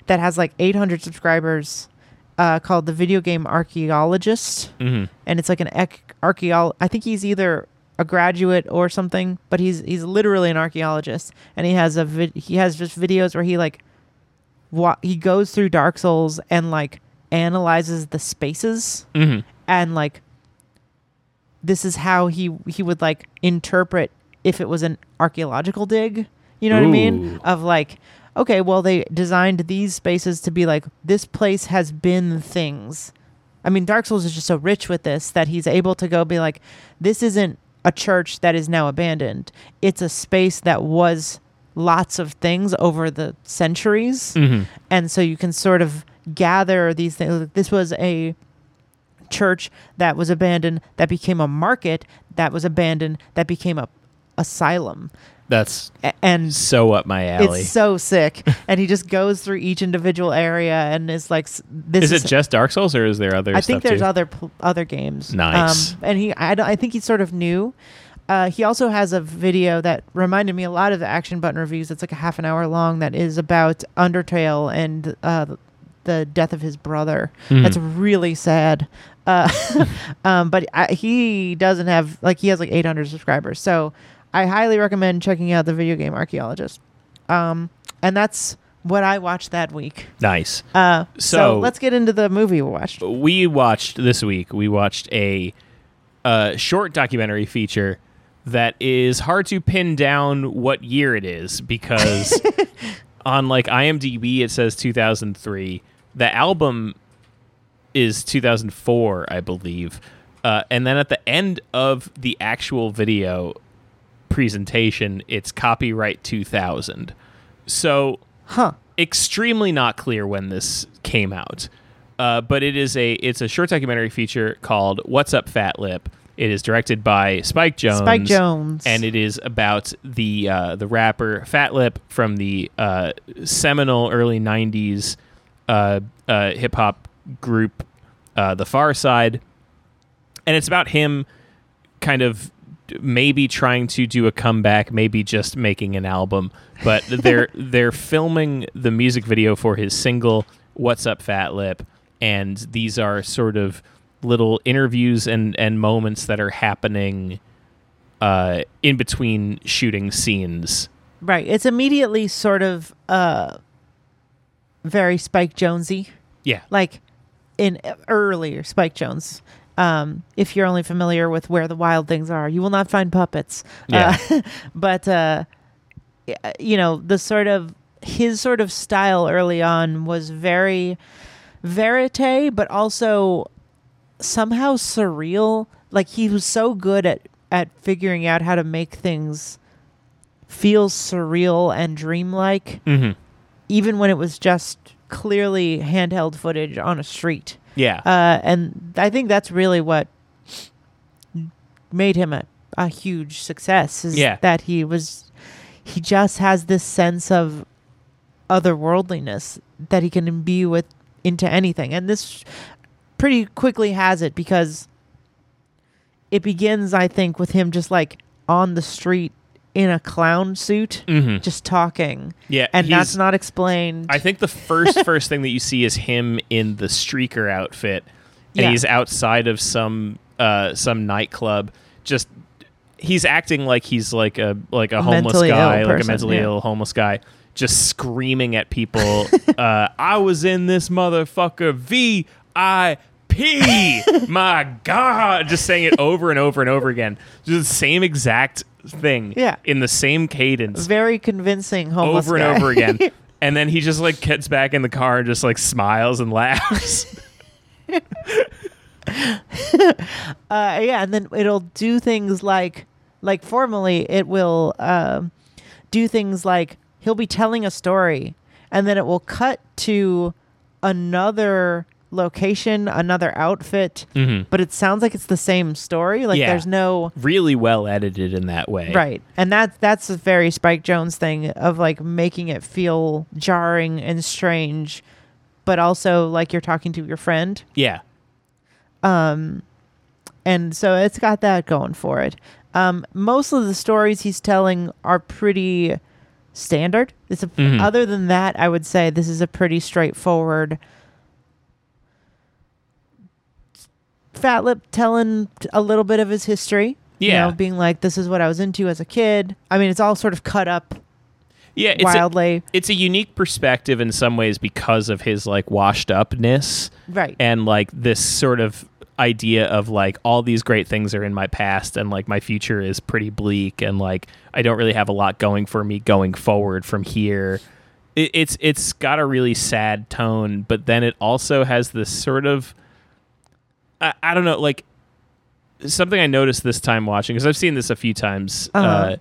that has like 800 subscribers uh, called the Video Game Archaeologist. Mhm. And it's like an ec- archaeol. I think he's either a graduate or something, but he's he's literally an archaeologist, and he has a vid- he has just videos where he like wa- he goes through Dark Souls and like analyzes the spaces Mhm. and like this is how he he would like interpret if it was an archaeological dig you know what i mean of like okay well they designed these spaces to be like this place has been things. I mean dark souls is just so rich with this that he's able to go be like this isn't a church that is now abandoned. It's a space that was lots of things over the centuries. Mhm. and so you can sort of gather these things. This was a church that was abandoned that became a market that was abandoned that became a asylum That's and so up my alley. it's so sick and he just goes through each individual area and is like this is it just Dark Souls or is there other I think there's too? other pl- other games. Nice. Um, and he, I, I think he's sort of new. Uh, he also has a video that reminded me a lot of the Action Button reviews. It's like a half an hour long. That is about Undertale and uh, the death of his brother. Mhm. That's really sad. Uh, um, but I, he doesn't have like he has like 800 subscribers. So I highly recommend checking out the Video Game Archaeologist. Um, and that's what I watched that week. nice. Uh, so, So- let's get into the movie we watched. we watched this week we watched a uh, short documentary feature that is hard to pin down what year it is because on like IMDb it says 2003. The album is 2004, I believe. Uh, and then at the end of the actual video presentation, it's copyright 2000. So Huh. extremely not clear when this came out. Uh, but it is a it's a short documentary feature called "What's Up, Fat Lip." It is directed by Spike Jonze. Spike Jonze. and it is about the uh, the rapper Fat Lip from the uh, seminal early '90s uh, uh, hip hop group, uh, The Pharcyde, and it's about him kind of maybe trying to do a comeback, maybe just making an album. But they're they're filming the music video for his single "What's Up, Fat Lip," and these are sort of little interviews and and moments that are happening uh, in between shooting scenes. Right. It's immediately sort of uh very Spike Jonesy. Yeah, Like in earlier Spike Jonze. Um, if you're only familiar with where the wild things are, you will not find puppets. Yeah. Uh, but uh, you know, the sort of his sort of style early on was very verite, but also somehow surreal. Like he was so good at at figuring out how to make things feel surreal and dreamlike, hmm even when it was just clearly handheld footage on a street. Yeah, Uh, and I think that's really what made him a, a huge success. Is Yeah. that he was he just has this sense of otherworldliness that he can imbue with into anything, and this pretty quickly has it because it begins, I think, with him just like on the street in a clown suit, hmm just talking, yeah, and that's not explained. I think the first first thing that you see is him in the streaker outfit, and Yeah. he's outside of some uh, some nightclub. Just he's acting like he's like a like a, A homeless guy, like a mentally yeah. ill homeless guy, just screaming at people. uh, I was in this motherfucker V I P. My God, just saying it over and over and over again. Just the same exact thing. Yeah. in the same cadence Very convincing homeless over and over again. And then he just like gets back in the car and just like smiles and laughs. Uh, yeah, and then it'll do things like, like formally, it will um, do things like he'll be telling a story, and then it will cut to another location, another outfit, Mhm. but it sounds like it's the same story. Like Yeah. there's no really well edited in that way. right, and that's that's a very Spike Jonze thing of like making it feel jarring and strange, but also like you're talking to your friend. Yeah. Um, and so it's got that going for it. Um, most of the stories he's telling are pretty standard. It's a, Mhm. other than that, I would say this is a pretty straightforward. Fat Lip telling a little bit of his history. You Yeah. know, being like, this is what I was into as a kid. I mean, it's all sort of cut up Yeah. It's a, wildly. it's a unique perspective in some ways because of his like washed upness right. and like this sort of idea of like all these great things are in my past and like my future is pretty bleak and like I don't really have a lot going for me going forward from here. It, it's it's got a really sad tone, but then it also has this sort of I, I don't know like something I noticed this time watching because I've seen this a few times. uh Uh-huh.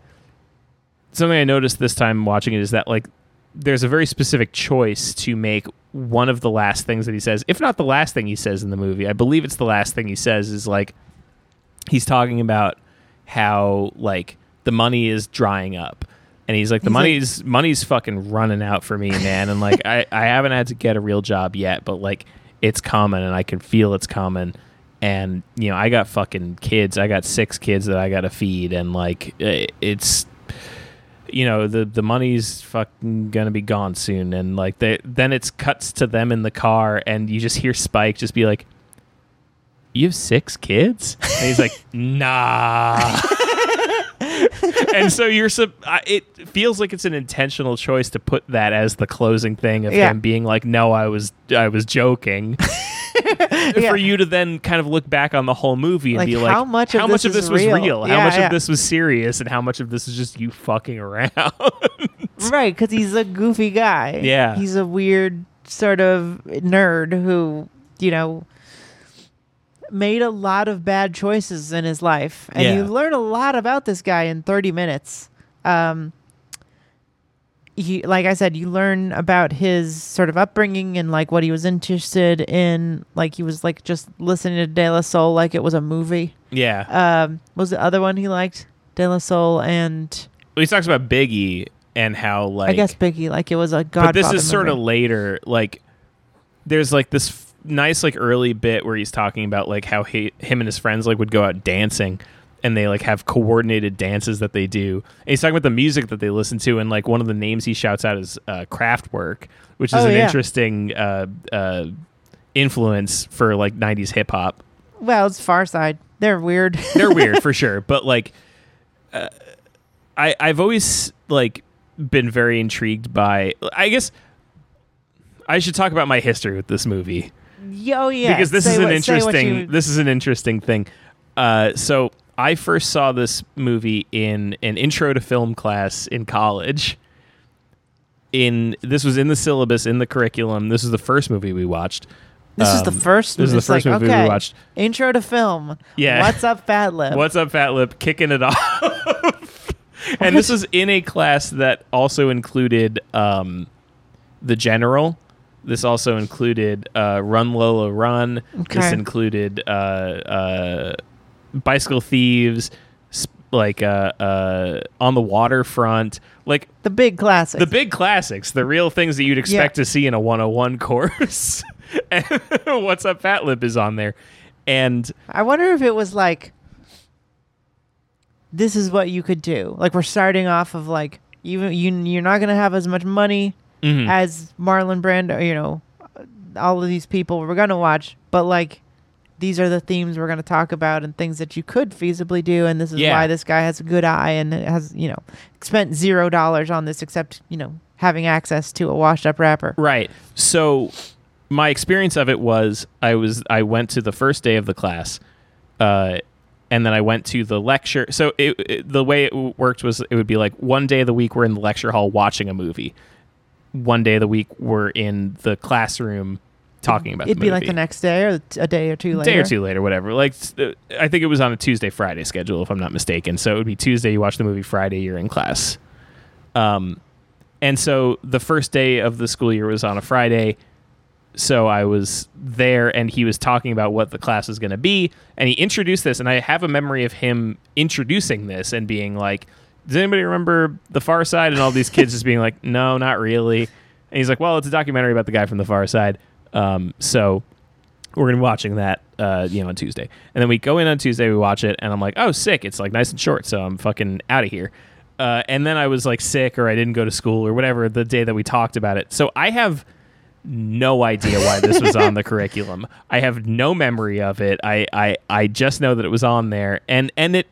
something I noticed this time watching it is that like there's a very specific choice to make one of the last things that he says, if not the last thing he says in the movie. I believe it's the last thing he says is like he's talking about how like the money is drying up. And he's like, the He's like- money's money's fucking running out for me, man. And like I, I haven't had to get a real job yet, but like it's coming and I can feel it's coming. And you know, I got fucking kids. I got six kids that I gotta feed and like it's you know the the money's fucking gonna be gone soon and like they then it's cuts to them in the car and you just hear spike just be like you have six kids and he's like nah and so you're sub- I- it feels like it's an intentional choice to put that as the closing thing of Yeah. him being like no I was I was joking Yeah. for you to then kind of look back on the whole movie and Like, be like how much of how this of is this was real? real how Yeah, much yeah. of this was serious and how much of this is just you fucking around right, because he's a goofy guy. Yeah. he's a weird sort of nerd who you know made a lot of bad choices in his life, and you learn a lot about this guy in thirty minutes. Um, he, like I said, you learn about his sort of upbringing and like what he was interested in. Like he was like just listening to De La Soul like it was a movie. yeah Um, was the other one he liked? De La Soul and well, he talks about Biggie and how like I guess Biggie, like it was a Godfather. but this is sort of later like there's like this f- nice like early bit where he's talking about like how he, him and his friends like would go out dancing and they like have coordinated dances that they do and he's talking about the music that they listen to and like one of the names he shouts out is uh, Kraftwerk which is Oh, an yeah. interesting uh, uh, influence for like 90s hip hop well, it's Pharcyde. They're weird. they're weird for sure but like uh, i i've always like been very intrigued by i guess i should talk about my history with this movie Yo, yeah. because this say is an what interesting you- this is an interesting thing uh so i first saw this movie in an intro to film class in college in this was in the syllabus in the curriculum this is the first movie we watched this is the um, first. this is the first like, movie we watched. Intro to film. Yeah. What's up, Fat Lip? What's up, Fat Lip? Kicking it off. and this was in a class that also included um, the general. This also included uh, Run Lola Run. This included uh, uh, Bicycle Thieves, like uh, uh, On the Waterfront, like the big classics, the big classics, the real things that you'd expect Yeah. to see in a 101 course. and What's Up, Fat Lip is on there. And I wonder if it was like, this is what you could do. Like we're starting off of like even you you're not gonna have as much money mhm. as Marlon Brando. You know, all of these people we're gonna watch, but like. These are the themes we're going to talk about and things that you could feasibly do, and this is Yeah. why this guy has a good eye and has, you know, spent zero dollars on this except, you know, having access to a washed-up rapper. Right. So my experience of it was I was I went to the first day of the class, uh, and then I went to the lecture. So it, it- the way it worked was it would be like one day of the week we're in the lecture hall watching a movie. One day of the week we're in the classroom talking about. It'd be like the next day or a day or two later. day or two later, whatever. Like uh, I think it was on a Tuesday Friday schedule, if I'm not mistaken. So it would be Tuesday you watch the movie, Friday you're in class. Um, and so the first day of the school year was on a Friday. So I was there, and he was talking about what the class was going to be, and he introduced this, and I have a memory of him introducing this and being like, "Does anybody remember The Pharcyde?" And all these kids just being like, "No, not really." And he's like, "Well, it's a documentary about the guy from The Pharcyde." Um, so we're gonna be watching that uh, you know on Tuesday, and then we go in on Tuesday, we watch it, and I'm like, oh, sick! It's like nice and short, so I'm fucking out of here. Uh, and then I was like sick, or I didn't go to school, or whatever the day that we talked about it. So I have no idea why this was on the curriculum. I have no memory of it. I, I I just know that it was on there, and and it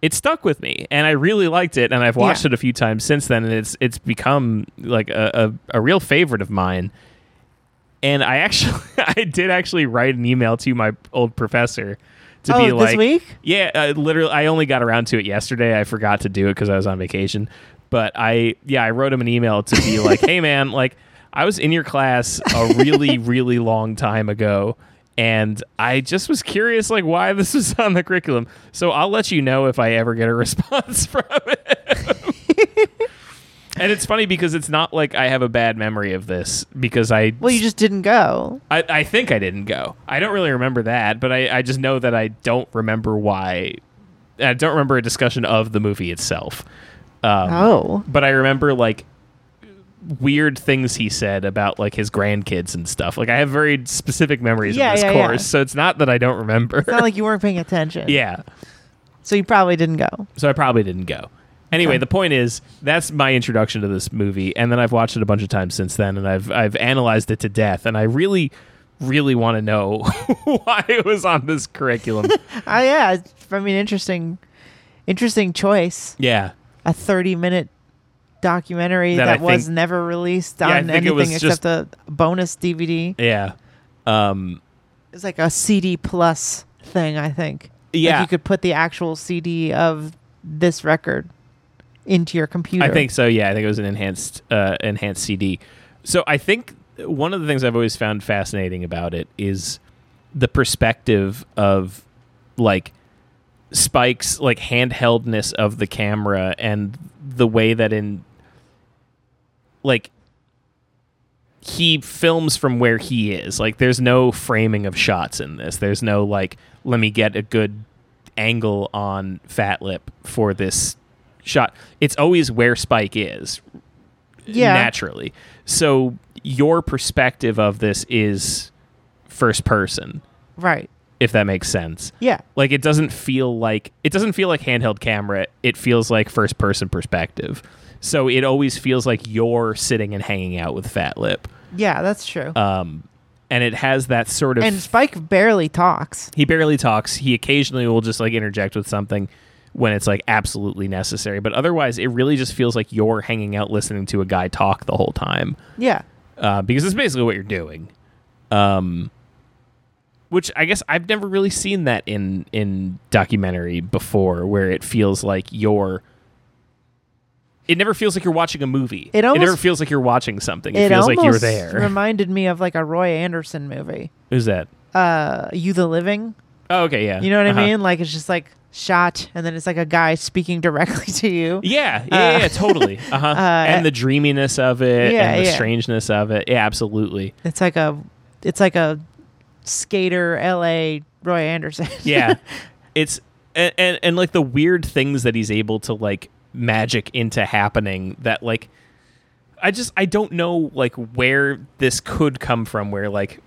it stuck with me, and I really liked it, and I've watched Yeah. it a few times since then, and it's it's become like a, a, a real favorite of mine and I actually I did actually write an email to my old professor to oh, be this like, week? yeah, uh, literally, I only got around to it yesterday. I forgot to do it because I was on vacation. But I, yeah, I wrote him an email to be like, hey, man, like, I was in your class a really, really long time ago. And I just was curious, like, why this was on the curriculum. So I'll let you know if I ever get a response from it. And it's funny because it's not like I have a bad memory of this because I Well, you just didn't go. I, I think I didn't go. I don't really remember that, but I, I just know that I don't remember why. I don't remember a discussion of the movie itself. Um, Oh. But I remember like weird things he said about like his grandkids and stuff. Like I have very specific memories Yeah, of this yeah, yeah. course, so it's not that I don't remember. It's not like you weren't paying attention. yeah, So you probably didn't go. so I probably didn't go. Anyway, the point is that's my introduction to this movie, and then I've watched it a bunch of times since then, and I've I've analyzed it to death, and I really, really want to know why it was on this curriculum. Oh yeah, it's, I mean, interesting. interesting choice. Yeah. A 30 minute documentary That that, was think- never released Yeah, on anything except a bonus DVD. Yeah. Um It's like a CD plus thing, I think. Like Yeah. you could put the actual CD of this record into your computer. I think so. Yeah, I think it was an enhanced uh, enhanced CD. So I think one of the things I've always found fascinating about it is the perspective of like Spike's like handheldness of the camera and the way that in like he films from where he is. Like there's no framing of shots in this. There's no like let me get a good angle on Fat Lip for this shot. It's always where Spike is. Yeah. Naturally. So your perspective of this is first person, Right. if that makes sense. Yeah. Like it doesn't feel like it doesn't feel like handheld camera. It feels like first person perspective. So it always feels like you're sitting and hanging out with Fat Lip. Yeah, that's true. Um and it has that sort of and Spike barely talks. he barely talks. He occasionally will just like interject with something when it's like absolutely necessary. But otherwise, it really just feels like you're hanging out listening to a guy talk the whole time Yeah. uh, because it's basically what you're doing. Um, which I guess I've never really seen that in in documentary before, where it feels like you're. It never feels like you're watching a movie. It almost- never feels like you're watching something. It, It feels like you're there. reminded me of like a Roy Andersson movie. Who's that? Uh You the Living. Oh, okay, yeah. You know what Uh-huh. I mean? Like it's just like shot and then it's like a guy speaking directly to you. Yeah, yeah, Uh, yeah, totally. Uh-huh. and the dreaminess of it Yeah, and the yeah. strangeness of it. Yeah, absolutely. It's like a it's like a skater LA Roy Andersson. Yeah. it's and, and and like the weird things that he's able to like magic into happening that like I just I don't know like where this could come from where like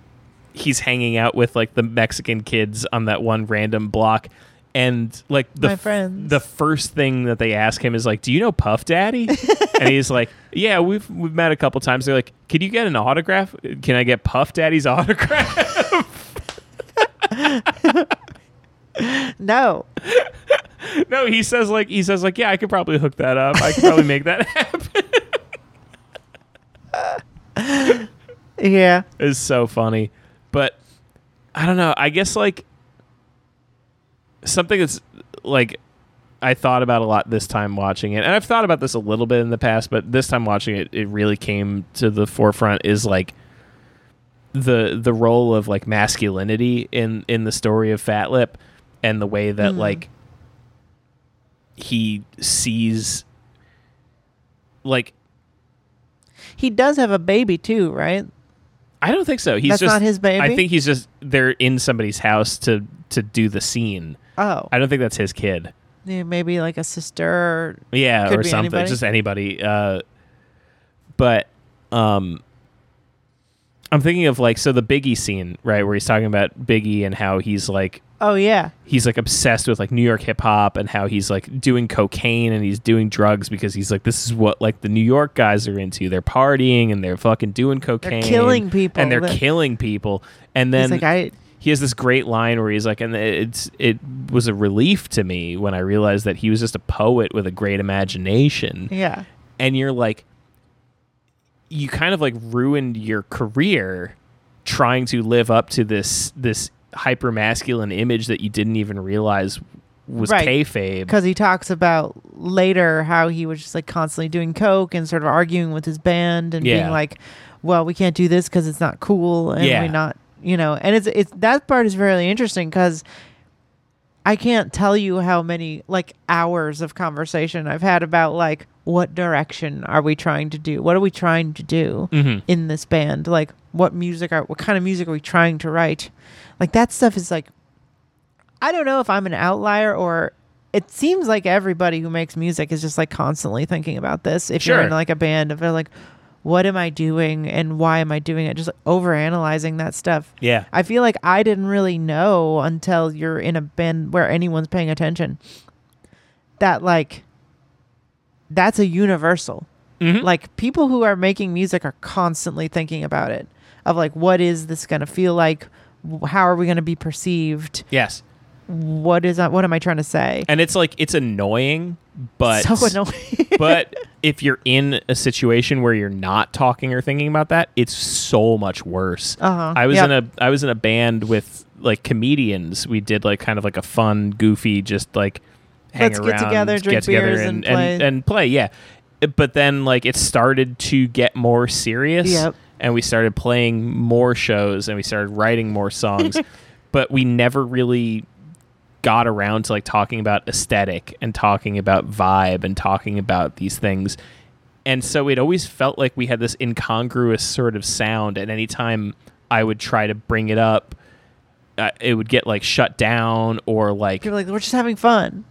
he's hanging out with like the Mexican kids on that one random block and like the f- the first thing that they ask him is like do you know Puff Daddy and he's like yeah we've we've met a couple times they're like can you get an autograph can I get Puff Daddy's autograph no. No, he says like he says like yeah, I could probably hook that up. I could probably make that happen. Yeah. It's so funny. But I don't know. I guess like something that's like I thought about a lot this time watching it. And I've thought about this a little bit in the past, but this time watching it it really came to the forefront is like the the role of like masculinity in in the story of Fat Lip and the way that mm-hmm. like he sees like He does have a baby too, right? I don't think so. He's That's just not his baby? I think he's just they're in somebody's house to to do the scene. Oh. I don't think that's his kid. Yeah, maybe like a sister Yeah, Could or something. anybody. Just anybody. Uh, but um, I'm thinking of like so the Biggie scene, right, where he's talking about Biggie and how he's like Oh yeah. he's like obsessed with like New York hip hop and how he's like doing cocaine and he's doing drugs because he's like this is what like the New York guys are into. They're partying and they're fucking doing cocaine. killing people. And they're killing people. And then He's like I he has this great line where he's like, and it's it was a relief to me when I realized that he was just a poet with a great imagination. yeah. And you're like, you kind of like ruined your career trying to live up to this this hyper masculine image that you didn't even realize was Right. kayfabe. because he talks about later how he was just like constantly doing coke and sort of arguing with his band and Yeah. being like, "Well, we can't do this because it's not cool and Yeah. we're not, you know." And it's it's that part is really interesting because I can't tell you how many like hours of conversation I've had about like what direction are we trying to do? What are we trying to do Mhm. in this band? Like what music are what kind of music are we trying to write? Like that stuff is like I don't know if I'm an outlier or it seems like everybody who makes music is just like constantly thinking about this. If you're in like a band, if they're like, what am I doing and why am I doing it? Just like, over analyzing that stuff. Yeah. I feel like I didn't really know until you're in a band where anyone's paying attention that like that's a universal. Mhm. Like people who are making music are constantly thinking about it of like what is this going to feel like? How are we going to be perceived? Yes. What is that? What am I trying to say? and it's like it's annoying, but so annoying. but if you're in a situation where you're not talking or thinking about that, it's so much worse. Uh-huh. I was Yep. in a I was in a band with like comedians. We did like kind of like a fun, goofy, just like hang Let's around, get together, drink get together, beers, and, and play. and and play. Yeah, but then like it started to get more serious. Yep. And we started playing more shows, and we started writing more songs, but we never really got around to like talking about aesthetic and talking about vibe and talking about these things. And so it always felt like we had this incongruous sort of sound. And anytime I would try to bring it up, uh, it would get like shut down or like, You're like, we're just having fun.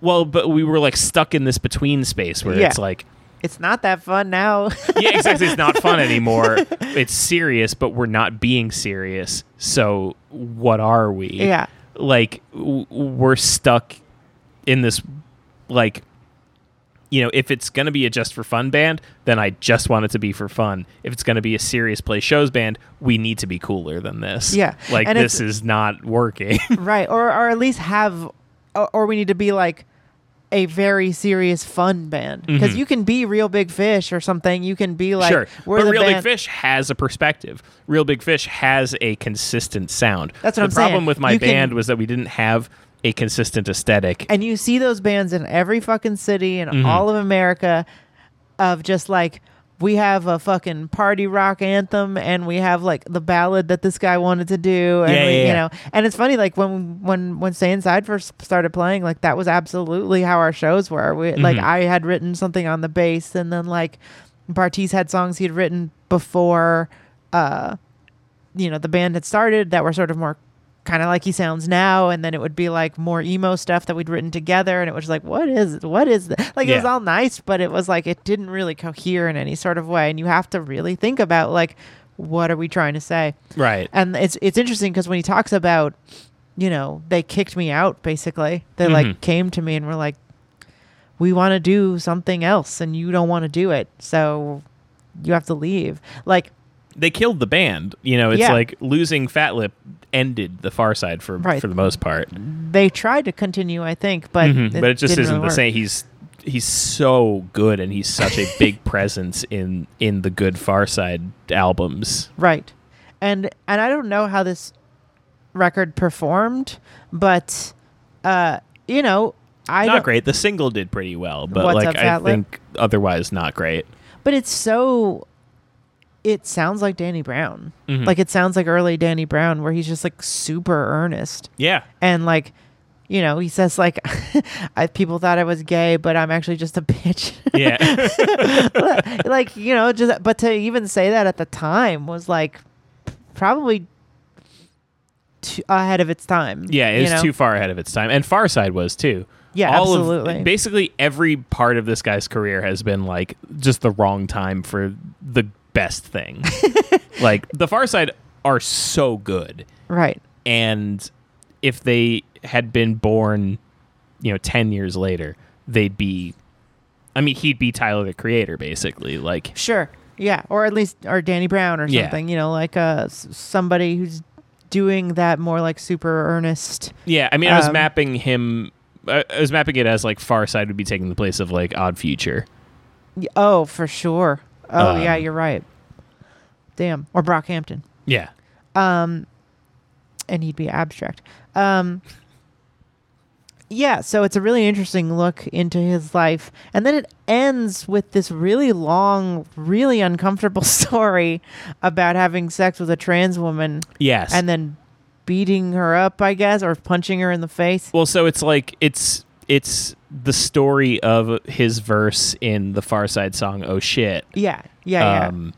well, but we were like stuck in this between space where Yeah. it's like, It's not that fun now. yeah, exactly. It's not fun anymore. It's serious, but we're not being serious. So what are we? yeah. Like w- we're stuck in this like you know if it's going to be a just for fun band then i just want it to be for fun. If it's going to be a serious play shows band we need to be cooler than this. Yeah, like this is not working. Right. Or or at least have or, or we need to be like a very serious fun band because you can be real big fish or something. You can be like Mm-hmm. sure we're but the real band. big fish has a perspective real big fish has a consistent sound That's what the I'm saying. The problem with my You can- band was that we didn't have a consistent aesthetic and you see those bands in every fucking city in Mm-hmm. all of America of just like we have a fucking party rock anthem and we have like the ballad that this guy wanted to do and Yeah, we, yeah, you yeah. know and it's funny like when when when Stay Inside first started playing like that was absolutely how our shows were we like Mhm. I had written something on the bass and then like Bartiz had songs he'd written before uh you know the band had started that were sort of more kind of like he sounds now and then it would be like more emo stuff that we'd written together and it was like what is what is this? like it was all nice but it was like it didn't really cohere in any sort of way and you have to really think about like what are we trying to say right and it's it's interesting because when he talks about you know they kicked me out basically they Mhm. like came to me and were like we want to do something else and you don't want to do it so you have to leave like they killed the band. You know, it's Yeah. like losing Fat Lip ended the Pharcyde for Right. for the most part. they tried to continue i think but Mhm. but it just isn't really the same. He's he's so good, and he's such a big presence in in the good Pharcyde albums. Right. And and I don't know how this record performed, but uh you know, I not great. The single did pretty well, but like I think otherwise not great. but it's so it sounds like Danny Brown. Mhm. Like it sounds like early Danny Brown where he's just like super earnest Yeah, and like you know, he says like I people thought I was gay, but I'm actually just a bitch. yeah, like, you know, just but to even say that at the time was like probably too ahead of its time. yeah. It was know? too far ahead of its time, and Pharcyde was too. Yeah, All absolutely. Of, basically, every part of this guy's career has been like just the wrong time for the best thing. like the Pharcyde are so good. Right. and if they had been born you know 10 years later they'd be i mean he'd be tyler the creator basically like Sure. Yeah, or at least or Danny Brown or Yeah. something, you know, like uh somebody who's doing that more like super earnest. yeah i mean i was Um, mapping him I I was mapping it as like Pharcyde would be taking the place of like Odd Future. Oh, for sure. Oh, yeah, Um, you're right. Damn. Or Brockhampton. Yeah. Um and he'd be abstract. Um yeah, so it's a really interesting look into his life. And then it ends with this really long, really uncomfortable story about having sex with a trans woman Yes. and then beating her up, I guess, or punching her in the face. well, so it's like it's it's the story of his verse in the Pharcyde song "Oh Shit." Yeah, yeah, um,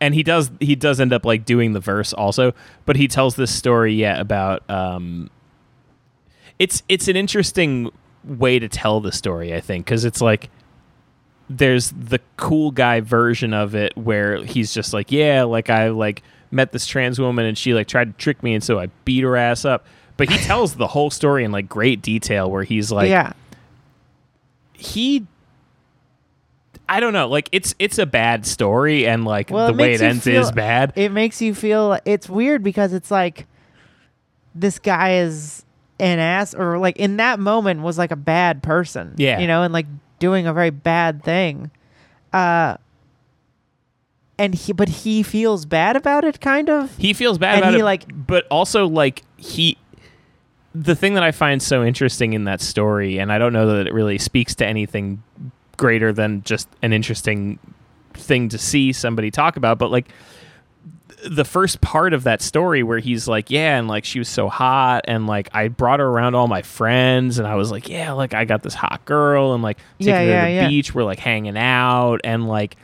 and he does he does end up like doing the verse also, but he tells this story yeah about um, it's it's an interesting way to tell the story I think because it's like there's the cool guy version of it where he's just like yeah like I like met this trans woman and she like tried to trick me and so I beat her ass up. But he tells the whole story in like great detail where he's like yeah. he I don't know, like it's it's a bad story and like Well, the way it ends feel- is bad. It makes you feel it's weird because it's like this guy is an ass or like in that moment was like a bad person. Yeah. You know, and like doing a very bad thing. Uh and he but he feels bad about it kind of. he feels bad And about he, it like- but also like he the thing that i find so interesting in that story and i don't know that it really speaks to anything greater than just an interesting thing to see somebody talk about but like the first part of that story where he's like yeah and like she was so hot and like i brought her around all my friends and i was like yeah like i got this hot girl and like taking Yeah, her yeah, to the yeah. beach we're like hanging out and like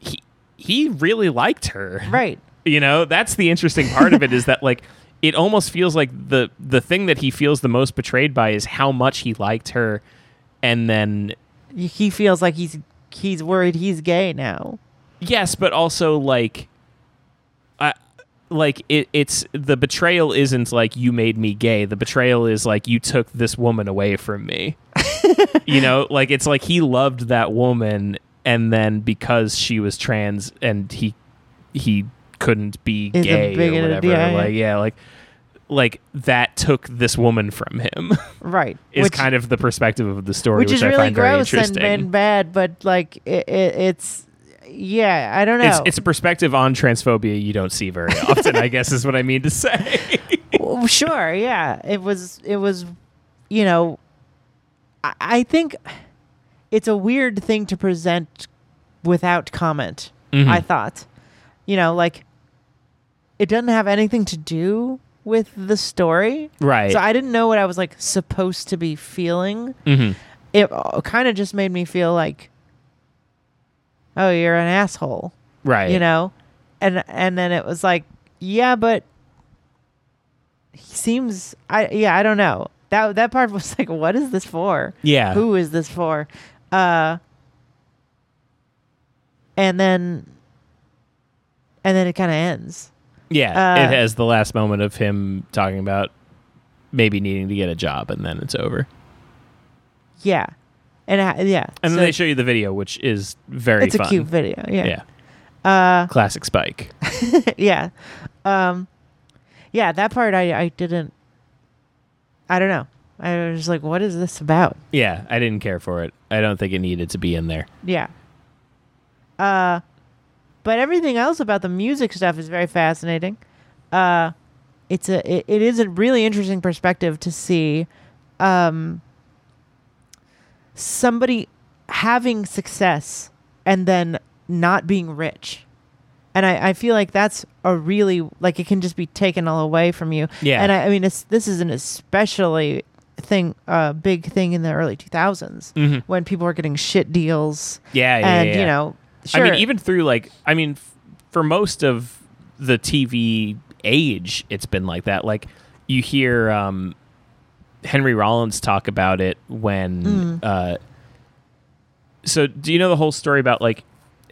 he he really liked her Right. you know that's the interesting part of it is that like it almost feels like the the thing that he feels the most betrayed by is how much he liked her and then He feels like he's he's worried he's gay now. yes but also like I like it, it's the betrayal isn't like you made me gay the betrayal is like you took this woman away from me you know like it's like he loved that woman and then because she was trans and he he couldn't be Is gay or whatever yeah, yeah. like yeah like like that took this woman from him Right. is kind of the perspective of the story which, which is I really gross and, and bad, but like it, it, it's yeah, I don't know. it's, it's a perspective on transphobia you don't see very often i guess is what i mean to say Well, sure, yeah. It was it was you know I, I think it's a weird thing to present without comment. Mhm. I thought. You know, like it doesn't have anything to do with the story. right. So I didn't know what I was like supposed to be feeling. hmm It kind of just made me feel like oh, you're an asshole. right. You know? And and then it was like yeah but he seems i yeah i don't know. That that part was like what is this for? Yeah. Who is this for? Uh and then and then it kind of ends Yeah, Uh, it has the last moment of him talking about maybe needing to get a job, and then it's over. yeah and I, yeah And so then they show you the video, which is very it's fun. a cute video yeah Yeah, uh classic Spike. yeah um yeah that part i i didn't i don't know i was like what is this about yeah, I didn't care for it. I don't think it needed to be in there. Yeah. Uh but everything else about the music stuff is very fascinating. Uh it's a it, it is a really interesting perspective to see um somebody having success and then not being rich. And I, I feel like that's a really like it can just be taken all away from you. Yeah. And I, I mean it's this is an especially thing uh big thing in the early 2000s Mhm. when people were getting shit deals Yeah, yeah, and yeah, you know sure I mean, even through like, I mean, f- for most of the TV age, it's been like that. Like, you hear um, Henry Rollins talk about it when. Mm. Uh, so, do you know the whole story about like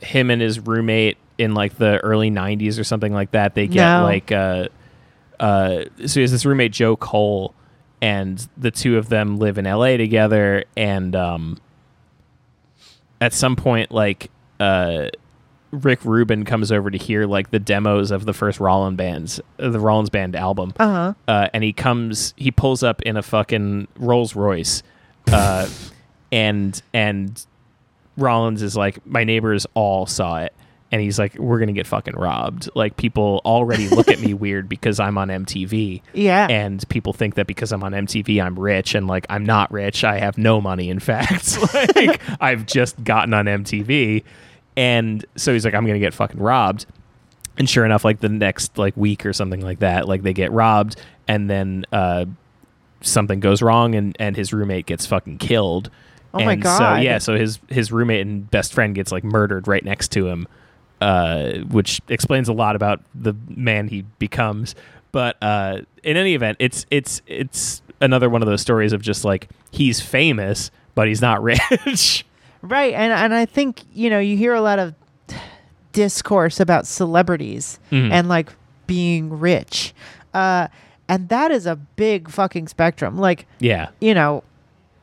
him and his roommate in like the early '90s or something like that? They get No. like, uh, uh, so he has this roommate Joe Cole, and the two of them live in LA together, and um, at some point, like uh, Rick Rubin comes over to hear like the demos of the first Rollins bands, uh, the Rollins band album, uh-huh uh, and he comes, he pulls up in a fucking Rolls Royce, uh, and and Rollins is like, my neighbors all saw it. And he's like, we're gonna get fucking robbed. Like people already look at me weird because I'm on MTV yeah. And people think that because I'm on MTV I'm rich and like I'm not rich I have no money in fact. Like I've just gotten on MTV and so he's like I'm going to get fucking robbed. And sure enough like the next like week or something like that like they get robbed and then uh something goes wrong and and his roommate gets fucking killed. Oh my and so yeah so his his roommate and best friend gets like murdered right next to him uh, which explains a lot about the man he becomes. But uh, in any event, it's it's it's another one of those stories of just like he's famous, but he's not rich. right and and i think you know you hear a lot of discourse about celebrities Mhm. and like being rich uh and that is a big fucking spectrum like yeah, you know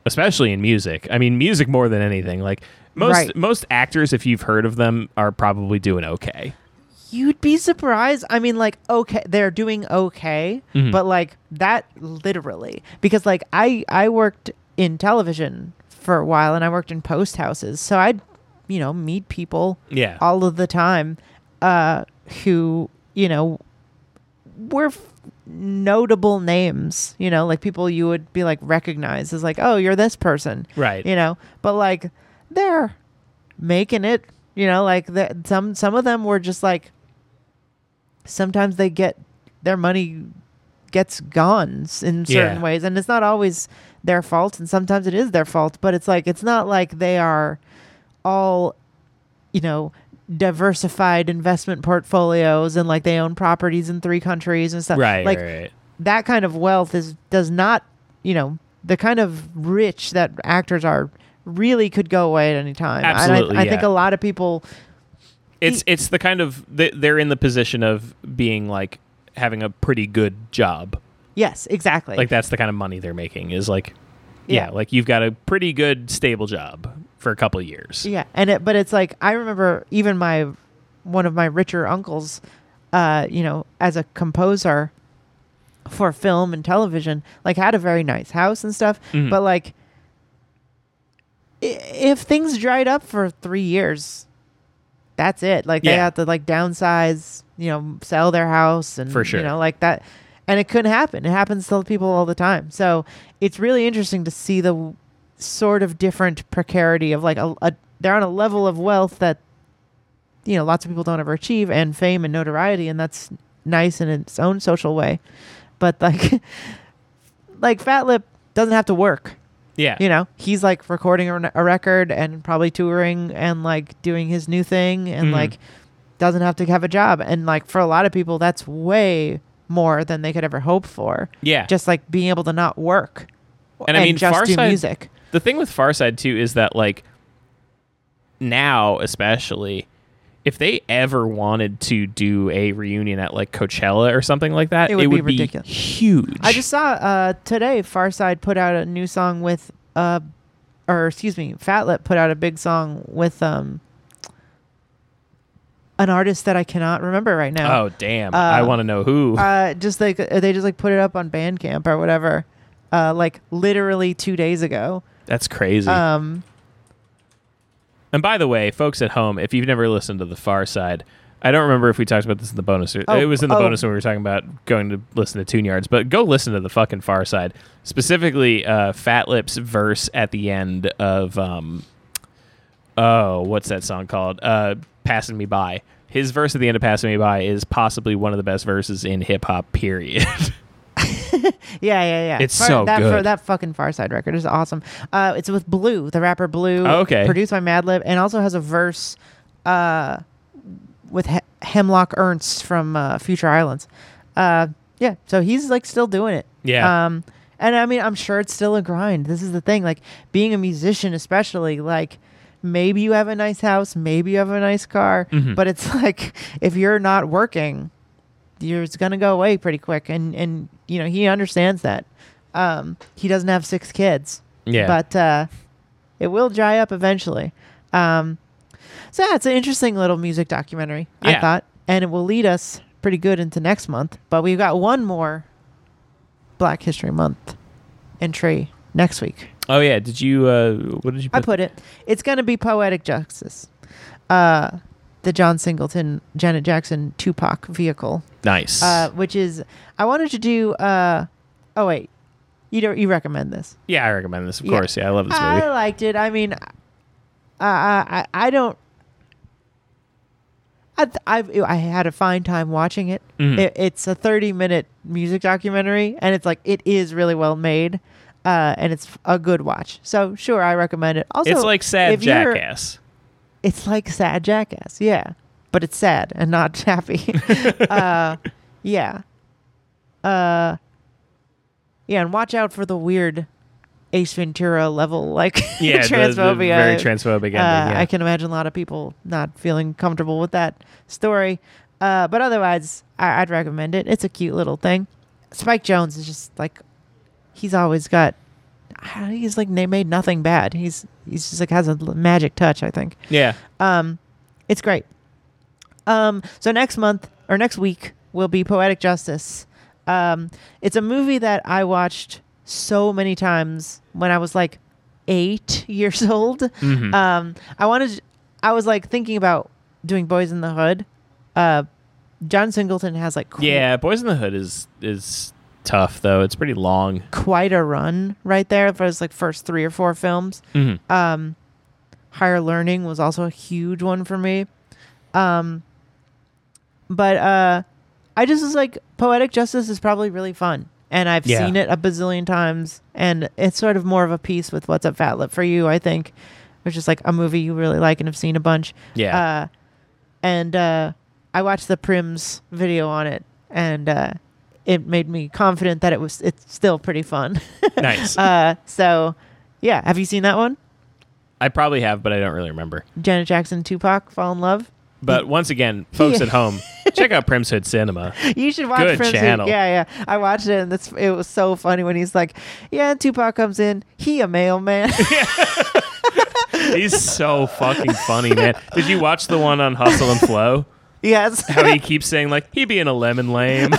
especially in music. I mean, music more than anything. Like most Right. most actors, if you've heard of them, are probably doing okay. you'd be surprised. I mean, like, okay, they're doing okay, Mhm. but like that literally because like I I worked in television for a while and I worked in post houses, so I'd you know meet people Yeah. all of the time uh, who you know were f- notable names. You know, like people you would be like recognize as like, oh, you're this person right. you know but like they're making it you know like the, some some of them were just like sometimes they get their money gets gone in certain Yeah. ways and it's not always their fault and sometimes it is their fault but it's like it's not like they are all you know diversified investment portfolios and like they own properties in three countries and stuff Right. like right. right. that kind of wealth is does not you know the kind of rich that actors are really could go away at any time Absolutely, and I, I think yeah. a lot of people It's it's the kind of they- they're in the position of being like having a pretty good job. yes exactly Like that's the kind of money they're making is like yeah, Yeah. like you've got a pretty good stable job for a couple of years. yeah and it but it's like i remember even my one of my richer uncles uh you know as a composer for film and television like had a very nice house and stuff Mhm. but like if things dried up for three years that's it. Like they Yeah. have to like downsize you know sell their house and For sure. you know like that. And it couldn't happen. It happens to people all the time. So it's really interesting to see the w- sort of different precarity of like a, a they're on a level of wealth that you know lots of people don't ever achieve and fame and notoriety and that's nice in its own social way. But like like fat lip doesn't have to work Yeah. you know he's like recording a, a record and probably touring and like doing his new thing and Mhm. like doesn't have to have a job and like for a lot of people that's way more than they could ever hope for Yeah. just like being able to not work And I mean, just do Pharcyde- music the thing with Pharcyde too is that like now especially if they ever wanted to do a reunion at like Coachella or something like that, It would be ridiculous. huge. I just saw uh, today Pharcyde put out a new song with uh or excuse me, Fatlip put out a big song with um an artist that I cannot remember right now. oh damn! I uh, want to know who. Uh just like uh, they just like put it up on Bandcamp or whatever. Uh like literally 2 days ago. That's crazy. Um and by the way, folks at home, if you've never listened to the Pharcyde, I don't remember if we talked about this in the bonus. Or, Oh, it was in the oh. bonus when we were talking about going to listen to Tune Yards. But go listen to the fucking Pharcyde, specifically uh, Fat Lips verse at the end of um, oh, what's that song called? Uh, Passing Me By. His verse at the end of Passing Me By is possibly one of the best verses in hip hop. Period. Yeah, yeah, yeah. It's so that good. that fucking Pharcyde record is awesome. Uh, it's with Blu, the rapper Blu. Oh, okay. Produced by Madlib, and also has a verse, uh, with he- Hemlock Ernst from uh, Future Islands. Uh, yeah. So he's like still doing it. Yeah. Um, and I mean, I'm sure it's still a grind. This is the thing. Like being a musician, especially like. Maybe you have a nice house, maybe you have a nice car, Mhm. but it's like if you're not working, you're it's gonna go away pretty quick and and you know he understands that um he doesn't have six kids yeah. but uh it will dry up eventually um so yeah it's an interesting little music documentary i thought and it will lead us pretty good into next month but we've got one more black history month entry next week oh yeah. Did you? Uh, what did you? i put it it's gonna be poetic justice uh the john singleton janet jackson tupac vehicle nice. uh, which is I wanted to do. Uh, oh wait, you don't you recommend this? yeah, I recommend this. Of yeah. course. Yeah, I love this movie. I liked it. I mean, I I, I don't. I, I've, I had a fine time watching it. Mhm. it. It's a 30 minute music documentary, and it's like it is really well made, uh, and it's a good watch. So sure, I recommend it. Also, it's like sad jackass. It's like sad jackass. Yeah. But it's sad and not happy. Uh yeah. Uh yeah and watch out for the weird ace ventura level like Yeah, the- the transphobia. very transphobic ending. uh, yeah. i can imagine a lot of people not feeling comfortable with that story. Uh but otherwise I- i'd recommend it. It's a cute little thing. Spike Jonze is just like he's always got he's like they made nothing bad he's he's just like has a magic touch i think yeah. um, it's great. Um, so next month or next week will be Poetic Justice. Um, it's a movie that I watched so many times when I was like eight years old. Mhm. Um, I wanted, I was like thinking about doing Boys in the Hood. Uh, John Singleton has like qu- Yeah, Boys in the Hood is is tough though. It's pretty long. quite a run right there for his like first three or four films. Mhm. Um, Higher Learning was also a huge one for me. Um, but uh, I just was like, Poetic Justice is probably really fun. And I've Yeah. seen it a bazillion times. And it's sort of more of a piece with What's Up Fat Lip for you, I think. which is like a movie you really like and have seen a bunch. Yeah. Uh, and uh, I watched the Prims video on it. And uh, it made me confident that it was it's still pretty fun. nice. uh, so, yeah. Have you seen that one? I probably have, but I don't really remember. Janet Jackson, Tupac fall in love. But once again, folks at home, check out Prim's Hood Cinema. You should watch Good Prince. channel. Yeah, yeah. I watched it and it's, it was so funny when he's like, "Yeah, Tupac comes in. He a mailman." He's so fucking funny, man. Did you watch the one on Hustle and Flow? yes. How he keeps saying like he being a lemon lame.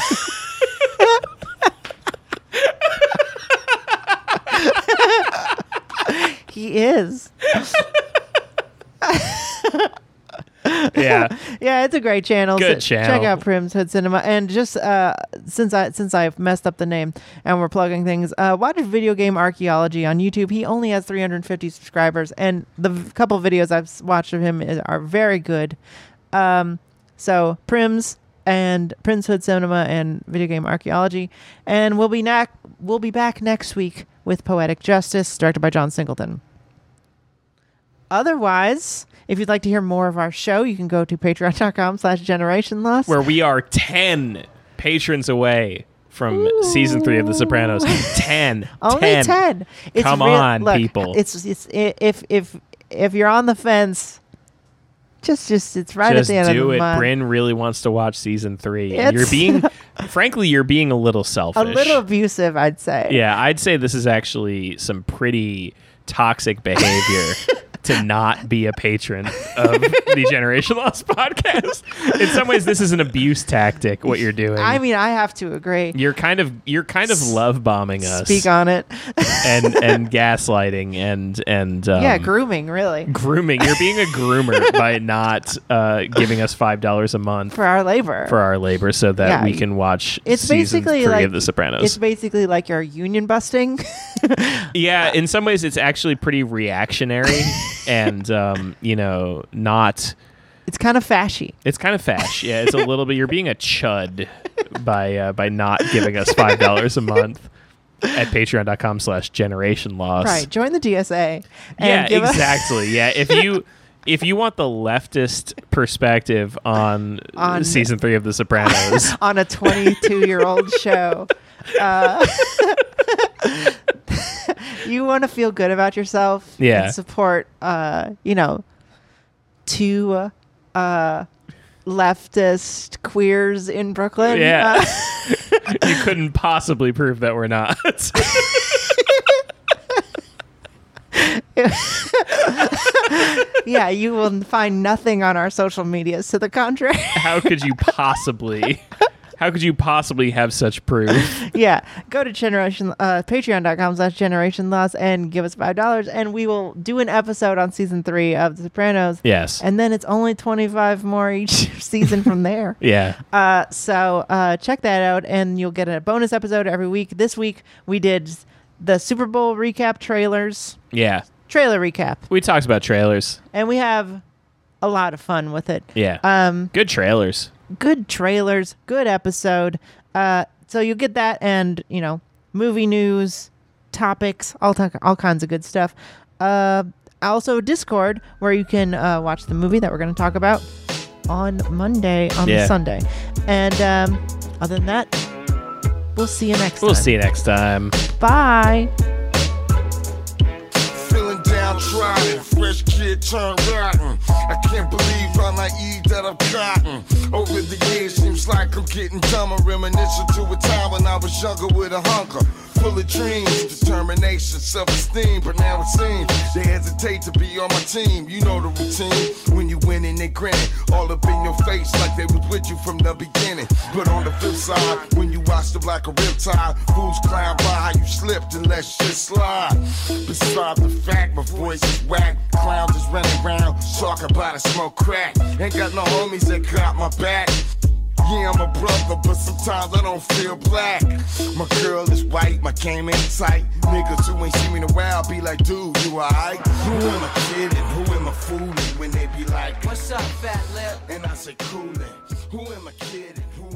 He is. yeah. Yeah, it's a great channel. Good So Check out Prim's Hood Cinema, and just uh, since I since I've messed up the name and we're plugging things, uh, watch Video Game Archaeology on YouTube. He only has 350 subscribers, and the v- couple videos I've watched of him is, are very good. Um, so Prim's and Princehood Cinema and Video Game Archaeology, and we'll be back. We'll be back next week with Poetic Justice, directed by John Singleton. Otherwise, if you'd like to hear more of our show, you can go to patreon.com slash generation loss. Where we are ten patrons away from season three of The Sopranos. Ten. Only 10. 10. It's Come real- on, look, people. It's it's if if if you're on the fence, just just it's right Just at the end do of the it. month. Bryn really wants to watch season three. And you're It's- being, frankly, you're being a little selfish. a little abusive, I'd say. Yeah, I'd say this is actually some pretty toxic behavior to not be a patron of the Generation Loss podcast. In some ways, this is an abuse tactic. What you're doing. I mean, I have to agree. you're kind of you're kind of love bombing us Speak on it. and and gaslighting and and um, yeah, grooming, really, grooming. You're being a groomer by not uh, giving us five dollars a month for our labor. for our labor so that Yeah, we can watch it's basically three like of The Sopranos. It's basically like you're union busting. Yeah, in some ways, it's actually pretty reactionary, and um, you know, not. it's kind of fashy. It's kind of fash. Yeah, it's a little bit. You're being a chud by uh, by not giving us five dollars a month at Patreon.com/slash Generation Loss. Right. Join the DSA. And Yeah, exactly. yeah, if you. If you want the leftist perspective on, On- season three of The Sopranos, on a 22 year old show. Uh, you want to feel good about yourself Yeah. and support, uh, you know, two uh, leftist queers in Brooklyn. Yeah. Uh, you couldn't possibly prove that we're not. yeah, you will find nothing on our social medias to the contrary. how could you possibly how could you possibly have such proof? Yeah, go to generation uh, patreon.com slash generation loss and give us five dollars and we will do an episode on season three of The Sopranos. yes. And then it's only 25 more each season from there. yeah. Uh, so uh, check that out, and you'll get a bonus episode every week. This week we did the Super Bowl recap trailers, yeah. Trailer recap, we talked about trailers. And we have a lot of fun with it. yeah. Um, good trailers good trailers, good episode. Uh, so you'll get that, and you know, movie news, topics, all t- all kinds of good stuff. Uh, also Discord, where you can uh, watch the movie that we're going to talk about on Monday on Yeah. Sunday. And um, other than that, we'll see you next we'll time. see you next time Bye. Downtrodden, fresh kid turned rotten. I can't believe how naive that I've gotten. Over the years, seems like I'm getting dumber. Reminiscent to a time when I was younger with a hunker. Full of dreams, determination, self esteem. But now it seems they hesitate to be on my team. You know the routine. When you win winning and grinning. All up in your face like they was with you from the beginning. But on the flip side, when you watch them like a riptide, fools clown by how you slipped and let shit slide. Besides the fact my voice is whack, clowns is running around talking about a smoke crack. Ain't got no homies that got my back. Yeah, I'm a brother, but sometimes I don't feel black. My girl is white, my game ain't tight. Niggas who ain't seen me in a while be like, dude, you alright? Who am I kidding? Who am I fooling? When they be like, What's up, fat lip? and I say, coolin'. Who am I kidding? Who am